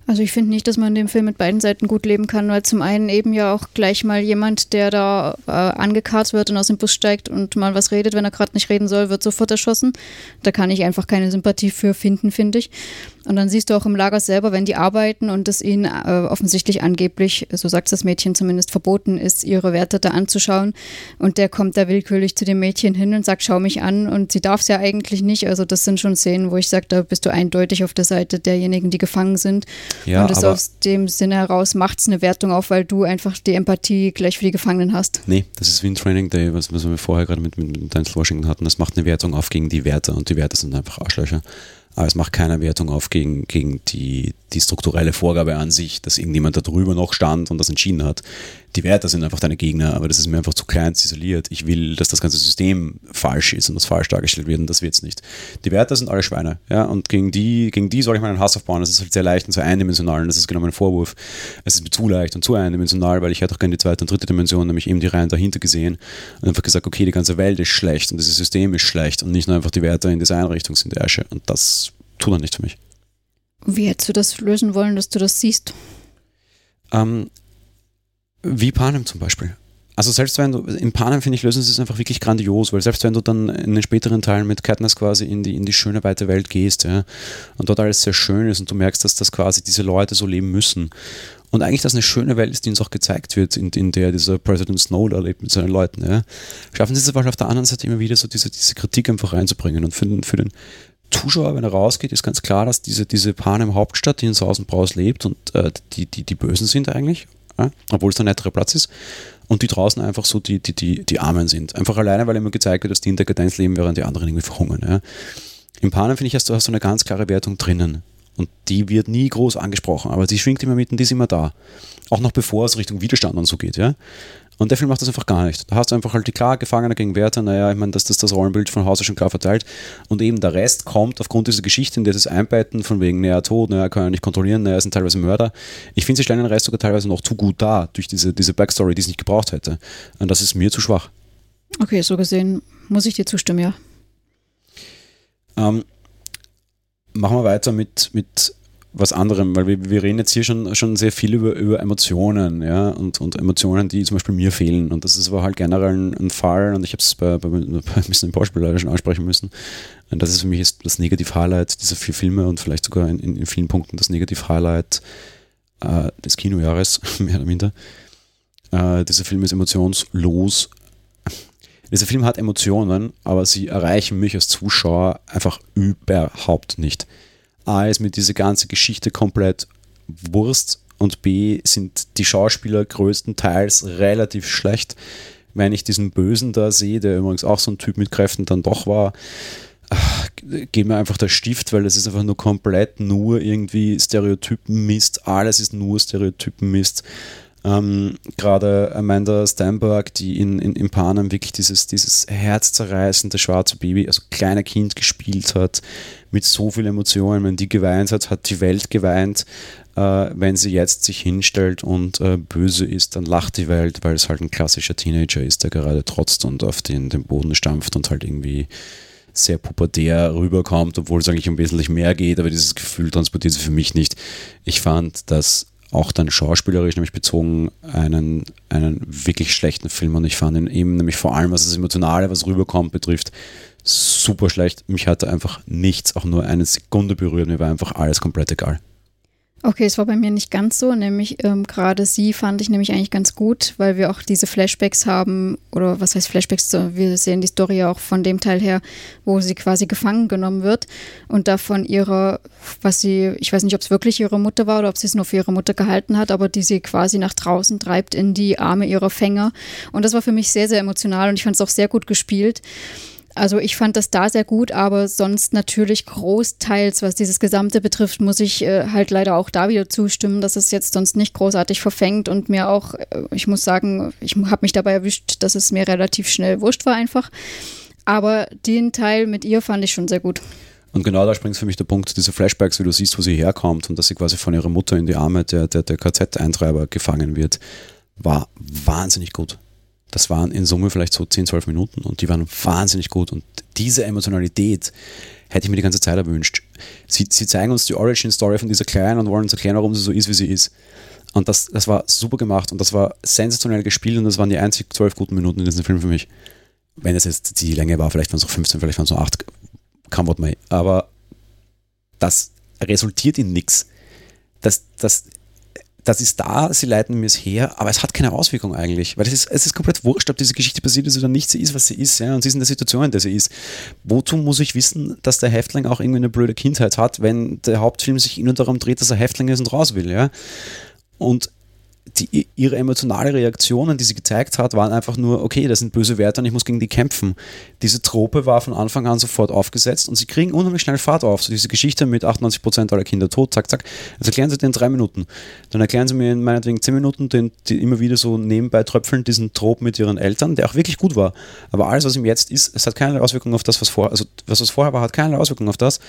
Also ich finde nicht, dass man dem Film mit beiden Seiten gut leben kann, weil zum einen eben ja auch gleich mal jemand, der da äh, angekarrt wird und aus dem Bus steigt und mal was redet, wenn er gerade nicht reden soll, wird sofort erschossen. Da kann ich einfach keine Sympathie für finden, finde ich. Und dann siehst du auch im Lager selber, wenn die arbeiten und es ihnen äh, offensichtlich angeblich, so sagt das Mädchen zumindest, verboten ist, ihre Werte da anzuschauen. Und der kommt da willkürlich zu dem Mädchen hin und sagt, schau mich an. Und sie darf es ja eigentlich nicht. Also das sind schon Szenen, wo ich sage, da bist du eindeutig auf der Seite derjenigen, die gefangen sind. Ja, und das aus dem Sinne heraus macht es eine Wertung auf, weil du einfach die Empathie gleich für die Gefangenen hast. Nee, das ist wie ein Training Day, was, was wir vorher gerade mit, mit, mit Denzel Washington hatten. Das macht eine Wertung auf gegen die Werte und die Werte sind einfach Arschlöcher. Aber es macht keine Wertung auf gegen, gegen die, die strukturelle Vorgabe an sich, dass irgendjemand da drüber noch stand und das entschieden hat die Werte sind einfach deine Gegner, aber das ist mir einfach zu klein isoliert. Ich will, dass das ganze System falsch ist und das falsch dargestellt wird und das wird es nicht. Die Werte sind alle Schweine, ja, und gegen die, gegen die soll ich meinen Hass aufbauen. Das ist halt sehr leicht und sehr eindimensional und das ist genau mein Vorwurf. Es ist mir zu leicht und zu eindimensional, weil ich hätte auch gerne die zweite und dritte Dimension, nämlich eben die Reihen dahinter gesehen und einfach gesagt, okay, die ganze Welt ist schlecht und dieses System ist schlecht und nicht nur einfach die Werte in dieser Einrichtung sind der Asche und das tut er nicht für mich. Wie hättest du das lösen wollen, dass du das siehst? Ähm, wie Panem zum Beispiel. Also selbst wenn du, in Panem finde ich, lösen sie es einfach wirklich grandios, weil selbst wenn du dann in den späteren Teilen mit Katniss quasi in die, in die schöne weite Welt gehst, ja, und dort alles sehr schön ist und du merkst, dass das quasi diese Leute so leben müssen. Und eigentlich, dass eine schöne Welt ist, die uns auch gezeigt wird, in, in der dieser President Snow da lebt mit seinen Leuten, ja, schaffen sie es aber auf der anderen Seite immer wieder so diese, diese Kritik einfach reinzubringen. Und für den, für den Zuschauer, wenn er rausgeht, ist ganz klar, dass diese, diese Panem Hauptstadt, die in Saus und Braus lebt und äh, die, die, die Bösen sind eigentlich, ja, obwohl es der nettere Platz ist. Und die draußen einfach so die, die, die, die Armen sind. Einfach alleine, weil immer gezeigt wird, dass die in der Kadenz leben, während die anderen irgendwie verhungern. Ja. Im Panem, finde ich, hast du, hast du eine ganz klare Wertung drinnen. Und die wird nie groß angesprochen, aber sie schwingt immer mit und die ist immer da. Auch noch bevor es Richtung Widerstand und so geht, ja. Und der Film macht das einfach gar nicht. Da hast du einfach halt die klar Gefangene gegen Wärter, naja, ich meine, dass das das Rollenbild von Hause schon klar verteilt. Und eben der Rest kommt aufgrund dieser Geschichte, in dieses Einbetten von wegen, naja, tot, naja, kann er nicht kontrollieren, naja, sind teilweise Mörder. Ich finde, sie stellen den Rest sogar teilweise noch zu gut dar, durch diese, diese Backstory, die es nicht gebraucht hätte. Und das ist mir zu schwach. Okay, so gesehen muss ich dir zustimmen, ja. Ähm, machen wir weiter mit, mit was anderem, weil wir, wir reden jetzt hier schon, schon sehr viel über, über Emotionen, ja, und, und Emotionen, die zum Beispiel mir fehlen. Und das ist aber halt generell ein, ein Fall, und ich habe es bei, bei, bei ein bisschen im Beispiel leider schon ansprechen müssen. Und das ist für mich das Negativ-Highlight dieser vier Filme und vielleicht sogar in, in, in vielen Punkten das Negativ-Highlight äh, des Kinojahres, mehr oder minder. Äh, dieser Film ist emotionslos. Dieser Film hat Emotionen, aber sie erreichen mich als Zuschauer einfach überhaupt nicht. A ist mir diese ganze Geschichte komplett Wurst und B sind die Schauspieler größtenteils relativ schlecht. Wenn ich diesen Bösen da sehe, der übrigens auch so ein Typ mit Kräften dann doch war, geht mir einfach der Stift, weil es ist einfach nur komplett nur irgendwie Stereotypen-Mist. Alles ist nur Stereotypen-Mist. Ähm, Gerade Amanda Steinberg, die in, in, in Panem wirklich dieses, dieses herzzerreißende schwarze Baby, also kleiner Kind gespielt hat, mit so viel Emotionen. Wenn die geweint hat, hat die Welt geweint. Äh, wenn sie jetzt sich hinstellt und äh, böse ist, dann lacht die Welt, weil es halt ein klassischer Teenager ist, der gerade trotzt und auf den, den Boden stampft und halt irgendwie sehr pubertär rüberkommt, obwohl es eigentlich um wesentlich mehr geht, aber dieses Gefühl transportiert sie für mich nicht. Ich fand das auch dann schauspielerisch nämlich bezogen einen, einen wirklich schlechten Film und ich fand ihn eben nämlich vor allem, was das Emotionale, was rüberkommt, betrifft, super schlecht. Mich hatte einfach nichts, auch nur eine Sekunde berührt, mir war einfach alles komplett egal. Okay, es war bei mir nicht ganz so, nämlich ähm, gerade sie fand ich nämlich eigentlich ganz gut, weil wir auch diese Flashbacks haben, oder was heißt Flashbacks, wir sehen die Story ja auch von dem Teil her, wo sie quasi gefangen genommen wird und davon ihrer, was sie, ich weiß nicht, ob es wirklich ihre Mutter war oder ob sie es nur für ihre Mutter gehalten hat, aber die sie quasi nach draußen treibt in die Arme ihrer Fänger. Und das war für mich sehr, sehr emotional und ich fand es auch sehr gut gespielt. Also ich fand das da sehr gut, aber sonst natürlich großteils, was dieses Gesamte betrifft, muss ich äh, halt leider auch da wieder zustimmen, dass es jetzt sonst nicht großartig verfängt und mir auch, äh, ich muss sagen, ich habe mich dabei erwischt, dass es mir relativ schnell wurscht war einfach. Aber den Teil mit ihr fand ich schon sehr gut. Und genau da springt für mich der Punkt, diese Flashbacks, wie du siehst, wo sie herkommt und dass sie quasi von ihrer Mutter in die Arme der, der, der KZ-Eintreiber gefangen wird, war wahnsinnig gut. Das waren in Summe vielleicht so 10, 12 Minuten und die waren wahnsinnig gut. Und diese Emotionalität hätte ich mir die ganze Zeit erwünscht. Sie, sie zeigen uns die Origin-Story von dieser Kleinen und wollen uns erklären, warum sie so ist, wie sie ist. Und das, das war super gemacht und das war sensationell gespielt und das waren die einzig zwölf guten Minuten in diesem Film für mich. Wenn es jetzt die Länge war, vielleicht waren es auch 15, vielleicht waren es nur 8, come what may. Aber das resultiert in nichts. Das, das das ist da, sie leiten mir es her, aber es hat keine Auswirkung eigentlich, weil es ist, es ist komplett wurscht, ob diese Geschichte passiert ist oder nicht, sie ist, was sie ist, ja, und sie ist in der Situation, in der sie ist. Wozu muss ich wissen, dass der Häftling auch irgendwie eine blöde Kindheit hat, wenn der Hauptfilm sich nur darum dreht, dass er Häftling ist und raus will, ja? Und die, ihre emotionale Reaktionen, die sie gezeigt hat, waren einfach nur, okay, das sind böse Werte und ich muss gegen die kämpfen. Diese Trope war von Anfang an sofort aufgesetzt und sie kriegen unheimlich schnell Fahrt auf. So diese Geschichte mit 98% aller Kinder tot, zack, zack. Also erklären sie den in drei Minuten. Dann erklären sie mir in meinetwegen zehn Minuten den, die immer wieder so nebenbei tröpfeln diesen Trope mit ihren Eltern, der auch wirklich gut war. Aber alles, was ihm jetzt ist, es hat keine Auswirkung auf das, was vorher, also was es vorher war, hat keine Auswirkung auf das.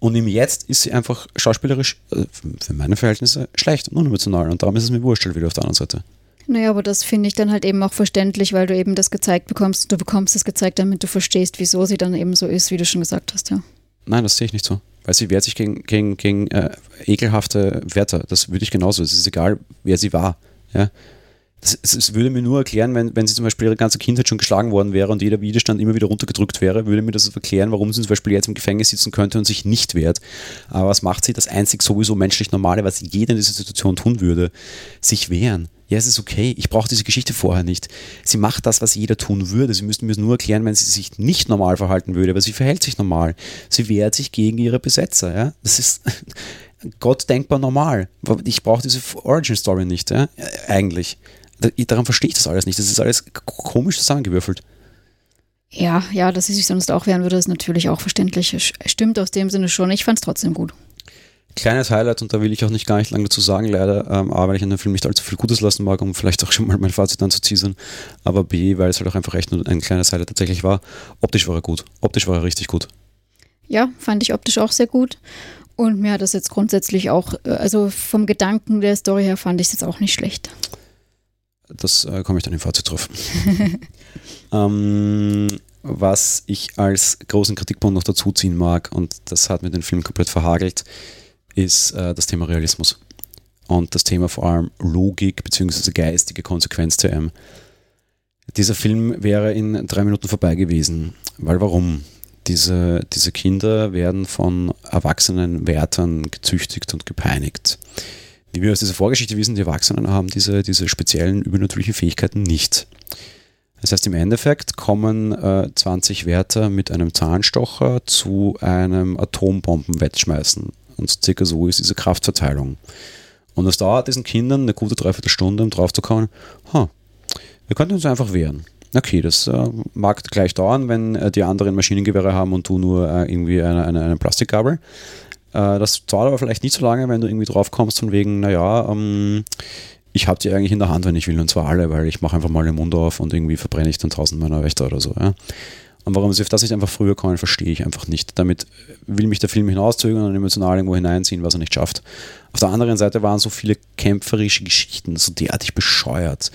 Und im Jetzt ist sie einfach schauspielerisch, äh, für meine Verhältnisse, schlecht und unemotional. Und darum ist es mir wurscht wieder auf der anderen Seite. Naja, aber das finde ich dann halt eben auch verständlich, weil du eben das gezeigt bekommst. Du bekommst es gezeigt, damit du verstehst, wieso sie dann eben so ist, wie du schon gesagt hast, ja. Nein, das sehe ich nicht so. Weil sie wehrt sich gegen, gegen, gegen äh, ekelhafte Wärter. Das würde ich genauso. Es ist egal, wer sie war. Ja? Es würde mir nur erklären, wenn, wenn sie zum Beispiel ihre ganze Kindheit schon geschlagen worden wäre und jeder Widerstand immer wieder runtergedrückt wäre, würde mir das erklären, warum sie zum Beispiel jetzt im Gefängnis sitzen könnte und sich nicht wehrt. Aber was macht sie? Das einzig sowieso menschlich Normale, was jeder in dieser Situation tun würde, sich wehren. Ja, es ist okay, ich brauche diese Geschichte vorher nicht. Sie macht das, was jeder tun würde. Sie müssten mir es nur erklären, wenn sie sich nicht normal verhalten würde, aber sie verhält sich normal. Sie wehrt sich gegen ihre Besetzer. Ja? Das ist Gott denkbar normal. Ich brauche diese Origin-Story nicht, ja? eigentlich daran verstehe ich das alles nicht. Das ist alles komisch zusammengewürfelt. Ja, ja, dass sie sich sonst auch wehren würde, ist natürlich auch verständlich. Stimmt aus dem Sinne schon. Ich fand es trotzdem gut. Kleines Highlight, und da will ich auch nicht gar nicht lange dazu sagen, leider, ähm, A, weil ich an dem Film nicht allzu viel Gutes lassen mag, um vielleicht auch schon mal mein Fazit anzuziehen, aber B, weil es halt auch einfach echt nur ein kleines Highlight tatsächlich war. Optisch war er gut. Optisch war er richtig gut. Ja, fand ich optisch auch sehr gut. Und mir hat das jetzt grundsätzlich auch, äh, also vom Gedanken der Story her fand ich es jetzt auch nicht schlecht. Das äh, komme ich dann im Fazit drauf. ähm, was ich als großen Kritikpunkt noch dazu ziehen mag, und das hat mir den Film komplett verhagelt, ist äh, das Thema Realismus. Und das Thema vor allem Logik bzw. geistige Konsequenz-TM. Dieser Film wäre in drei Minuten vorbei gewesen. Weil warum? Diese, diese Kinder werden von erwachsenen Wärtern gezüchtigt und gepeinigt Wie wir aus dieser Vorgeschichte wissen, die Erwachsenen haben diese, diese speziellen übernatürlichen Fähigkeiten nicht. Das heißt, im Endeffekt kommen äh, 20 Wärter mit einem Zahnstocher zu einem Atombombenwettschmeißen. Und circa so ist diese Kraftverteilung. Und es dauert diesen Kindern eine gute Dreiviertelstunde, um drauf zu kommen, huh, wir könnten uns einfach wehren. Okay, das äh, mag gleich dauern, wenn äh, die anderen Maschinengewehre haben und du nur äh, irgendwie eine, eine, eine Plastikgabel. Äh, das dauert aber vielleicht nicht so lange, wenn du irgendwie drauf kommst von wegen, naja, ähm, ich habe die eigentlich in der Hand, wenn ich will, und zwar alle, weil ich mache einfach mal den Mund auf und irgendwie verbrenne ich dann tausend meiner Wächter oder so. Ja? Und warum sie auf das nicht einfach früher kommen, verstehe ich einfach nicht. Damit will mich der Film hinauszögern und emotional irgendwo hineinziehen, was er nicht schafft. Auf der anderen Seite waren so viele kämpferische Geschichten, so derartig bescheuert.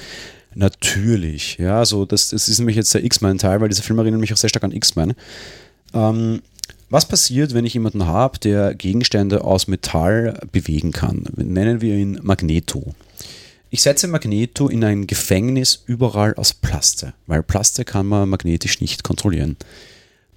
Natürlich, ja, so das, das ist nämlich jetzt der X-Men-Teil, weil dieser Film erinnert mich auch sehr stark an X-Men. Ähm, was passiert, wenn ich jemanden habe, der Gegenstände aus Metall bewegen kann? Nennen wir ihn Magneto. Ich setze Magneto in ein Gefängnis überall aus Plaste, weil Plaste kann man magnetisch nicht kontrollieren.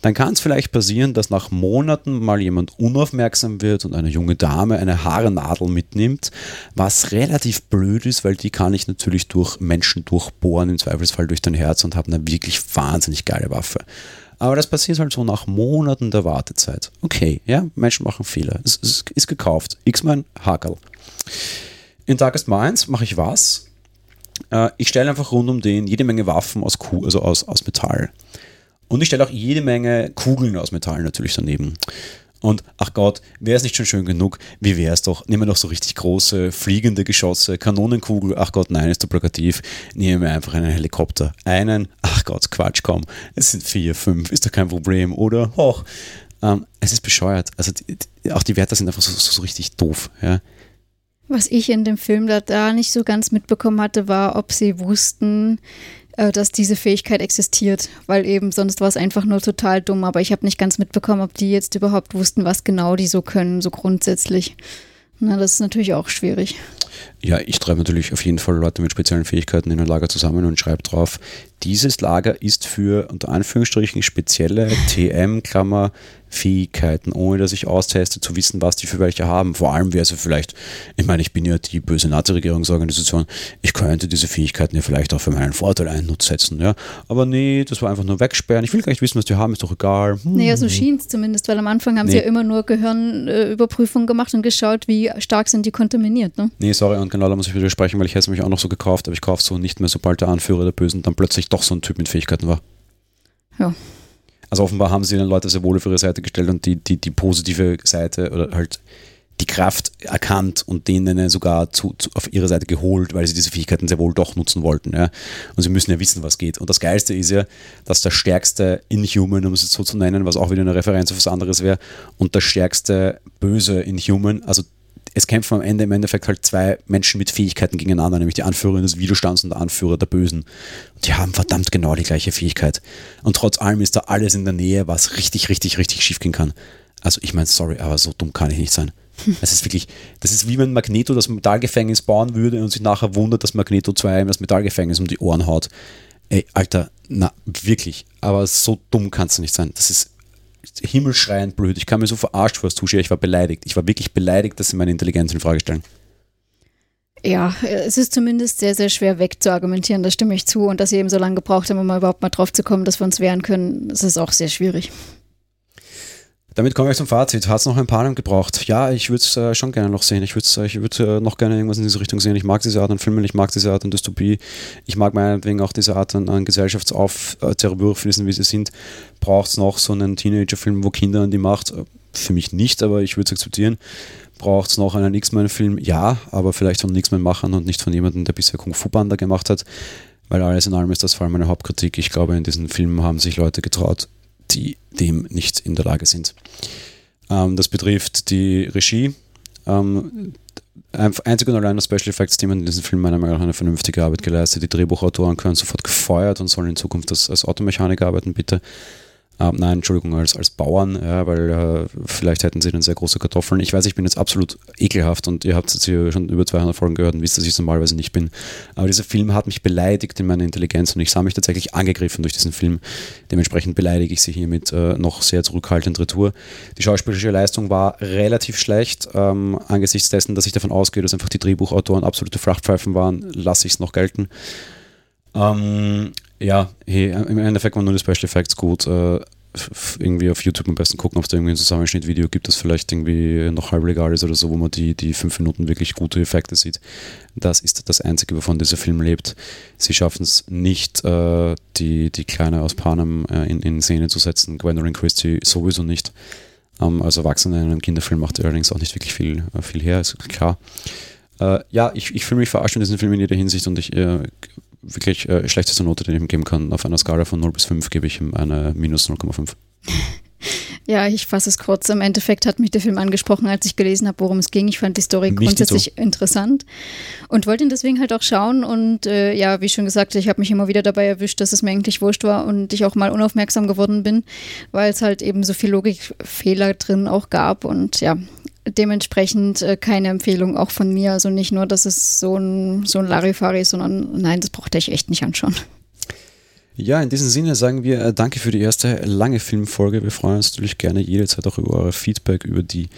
Dann kann es vielleicht passieren, dass nach Monaten mal jemand unaufmerksam wird und eine junge Dame eine Haarnadel mitnimmt, was relativ blöd ist, weil die kann ich natürlich durch Menschen durchbohren, im Zweifelsfall durch dein Herz und habe eine wirklich wahnsinnig geile Waffe. Aber das passiert halt so nach Monaten der Wartezeit. Okay, ja, Menschen machen Fehler. Es, es ist gekauft. X-Men, Hakel. In Darkest Minds mache ich was? Äh, ich stelle einfach rund um den jede Menge Waffen aus, Kuh, also aus, aus Metall. Und ich stelle auch jede Menge Kugeln aus Metall natürlich daneben. Und ach Gott, wäre es nicht schon schön genug? Wie wäre es doch? Nehmen wir doch so richtig große, fliegende Geschosse, Kanonenkugel. Ach Gott, nein, ist zu plakativ. Nehmen wir einfach einen Helikopter. Einen, ach Gott, Quatsch, komm. Es sind vier, fünf, ist doch kein Problem, oder? Hoch. Ähm, es ist bescheuert. Also die, auch die Werte sind einfach so, so, so richtig doof. Ja. Was ich in dem Film da, da nicht so ganz mitbekommen hatte, war, ob sie wussten, dass diese Fähigkeit existiert, weil eben sonst war es einfach nur total dumm. Aber ich habe nicht ganz mitbekommen, ob die jetzt überhaupt wussten, was genau die so können, so grundsätzlich. Na, das ist natürlich auch schwierig. Ja, ich treibe natürlich auf jeden Fall Leute mit speziellen Fähigkeiten in ein Lager zusammen und schreibe drauf, dieses Lager ist für unter Anführungsstrichen spezielle TM, Klammer, Fähigkeiten, ohne dass ich austeste, zu wissen, was die für welche haben. Vor allem wäre es vielleicht, ich meine, ich bin ja die böse Nazi-Regierungsorganisation, ich könnte diese Fähigkeiten ja vielleicht auch für meinen Vorteil einsetzen, ja. Aber nee, das war einfach nur wegsperren. Ich will gar nicht wissen, was die haben, ist doch egal. Hm. Naja, so schien es zumindest, weil am Anfang haben nee. sie ja immer nur Gehirnüberprüfungen gemacht und geschaut, wie stark sind die kontaminiert, ne? Nee, sorry, und genau da muss ich widersprechen, weil ich hätte es mich auch noch so gekauft, aber ich kaufe so nicht mehr, sobald der Anführer der Bösen dann plötzlich doch so ein Typ mit Fähigkeiten war. Ja. Also offenbar haben sie dann Leute sehr wohl auf ihre Seite gestellt und die, die, die positive Seite oder halt die Kraft erkannt und denen sogar zu, zu, auf ihre Seite geholt, weil sie diese Fähigkeiten sehr wohl doch nutzen wollten. Ja. Und sie müssen ja wissen, was geht. Und das Geilste ist ja, dass der stärkste Inhuman, um es jetzt so zu nennen, was auch wieder eine Referenz auf was anderes wäre, und der stärkste böse Inhuman, also es kämpfen am Ende im Endeffekt halt zwei Menschen mit Fähigkeiten gegeneinander, nämlich die Anführerin des Widerstands und der Anführer der Bösen. Und die haben verdammt genau die gleiche Fähigkeit. Und trotz allem ist da alles in der Nähe, was richtig, richtig, richtig schief gehen kann. Also ich meine, sorry, aber so dumm kann ich nicht sein. Es ist wirklich, das ist wie wenn Magneto das Metallgefängnis bauen würde und sich nachher wundert, dass Magneto 2 das Metallgefängnis um die Ohren haut. Ey, Alter, na, wirklich. Aber so dumm kannst du nicht sein. Das ist himmelschreiend blöd. Ich kam mir so verarscht vor als Zuschauer. Ich war beleidigt. Ich war wirklich beleidigt, dass sie meine Intelligenz in Frage stellen. Ja, es ist zumindest sehr, sehr schwer wegzuargumentieren, da stimme ich zu. Und dass sie eben so lange gebraucht haben, um überhaupt mal drauf zu kommen, dass wir uns wehren können, das ist auch sehr schwierig. Damit komme ich zum Fazit. Hat es noch ein paar Mal gebraucht? Ja, ich würde es äh, schon gerne noch sehen. Ich würde äh, ich würd, äh, noch gerne irgendwas in diese Richtung sehen. Ich mag diese Art an Filmen, ich mag diese Art an Dystopie. Ich mag meinetwegen auch diese Art an, an Gesellschaftszerwürfnissen, wie sie sind. Braucht es noch so einen Teenager-Film, wo Kinder an die Macht? Äh, für mich nicht, aber ich würde es akzeptieren. Braucht es noch einen X-Men-Film? Ja, aber vielleicht von X-Men-Machern und nicht von jemandem, der bisher Kung Fu-Banda gemacht hat. Weil alles in allem ist das vor allem meine Hauptkritik. Ich glaube, in diesen Filmen haben sich Leute getraut, die dem nicht in der Lage sind. Ähm, das betrifft die Regie. Ähm, einzig und allein das Special Effects Team in diesem Film meiner Meinung nach eine vernünftige Arbeit geleistet. Die Drehbuchautoren können sofort gefeuert und sollen in Zukunft als Automechaniker arbeiten, bitte. Äh, nein, Entschuldigung, als, als Bauern, ja, weil äh, vielleicht hätten sie dann sehr große Kartoffeln. Ich weiß, ich bin jetzt absolut ekelhaft und ihr habt jetzt hier schon über 200 Folgen gehört und wisst, dass ich es normalerweise nicht bin. Aber dieser Film hat mich beleidigt in meiner Intelligenz und ich sah mich tatsächlich angegriffen durch diesen Film. Dementsprechend beleidige ich sie hiermit äh, noch sehr zurückhaltend retour. Die schauspielerische Leistung war relativ schlecht. Ähm, angesichts dessen, dass ich davon ausgehe, dass einfach die Drehbuchautoren absolute Frachtpfeifen waren, lasse ich es noch gelten. Ähm, ja, hey, im Endeffekt waren nur die Special Effects gut. Äh, irgendwie auf YouTube am besten gucken, ob es da irgendwie ein Zusammenschnittvideo gibt, das vielleicht irgendwie noch halb legal ist oder so, wo man die, die fünf Minuten wirklich gute Effekte sieht. Das ist das Einzige, wovon dieser Film lebt. Sie schaffen es nicht, äh, die, die Kleine aus Panem äh, in, in Szene zu setzen. Gwendolyn Christie sowieso nicht. Ähm, als Erwachsene in einem Kinderfilm macht er allerdings auch nicht wirklich viel, äh, viel her, ist klar. Äh, ja, ich, ich fühle mich verarscht in diesem Film in jeder Hinsicht und ich äh, wirklich äh, schlechteste Note, die ich ihm geben kann. Auf einer Skala von 0 bis 5 gebe ich ihm eine minus 0,5. Ja, ich fasse es kurz. Im Endeffekt hat mich der Film angesprochen, als ich gelesen habe, worum es ging. Ich fand die Story Nicht grundsätzlich so. interessant und wollte ihn deswegen halt auch schauen. Und äh, ja, wie schon gesagt, ich habe mich immer wieder dabei erwischt, dass es mir eigentlich wurscht war und ich auch mal unaufmerksam geworden bin, weil es halt eben so viel Logikfehler drin auch gab. Und ja, dementsprechend äh, keine Empfehlung auch von mir. Also nicht nur, dass es so ein, so ein Larifari ist, sondern nein, das brauchte ich echt nicht anschauen. Ja, in diesem Sinne sagen wir äh, danke für die erste lange Filmfolge. Wir freuen uns natürlich gerne jederzeit auch über euer Feedback, über die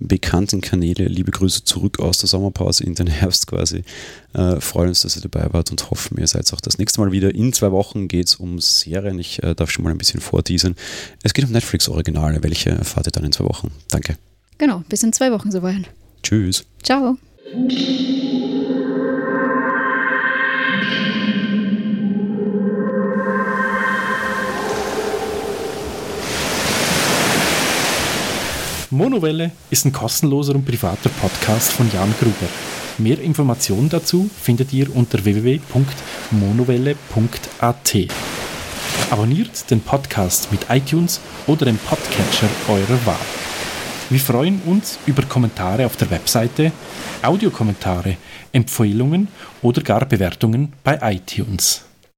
bekannten Kanäle. Liebe Grüße zurück aus der Sommerpause in den Herbst quasi. Äh, freuen uns, dass ihr dabei wart und hoffen, ihr seid auch das nächste Mal wieder. In zwei Wochen geht es um Serien. Ich äh, darf schon mal ein bisschen vorteasern. Es geht um Netflix-Originale. Welche erfahrt ihr dann in zwei Wochen? Danke. Genau, bis in zwei Wochen soweit. Tschüss. Ciao. Monowelle ist ein kostenloser und privater Podcast von Jan Gruber. Mehr Informationen dazu findet ihr unter www.monowelle.at. Abonniert den Podcast mit iTunes oder dem Podcatcher eurer Wahl. Wir freuen uns über Kommentare auf der Webseite, Audiokommentare, Empfehlungen oder gar Bewertungen bei iTunes.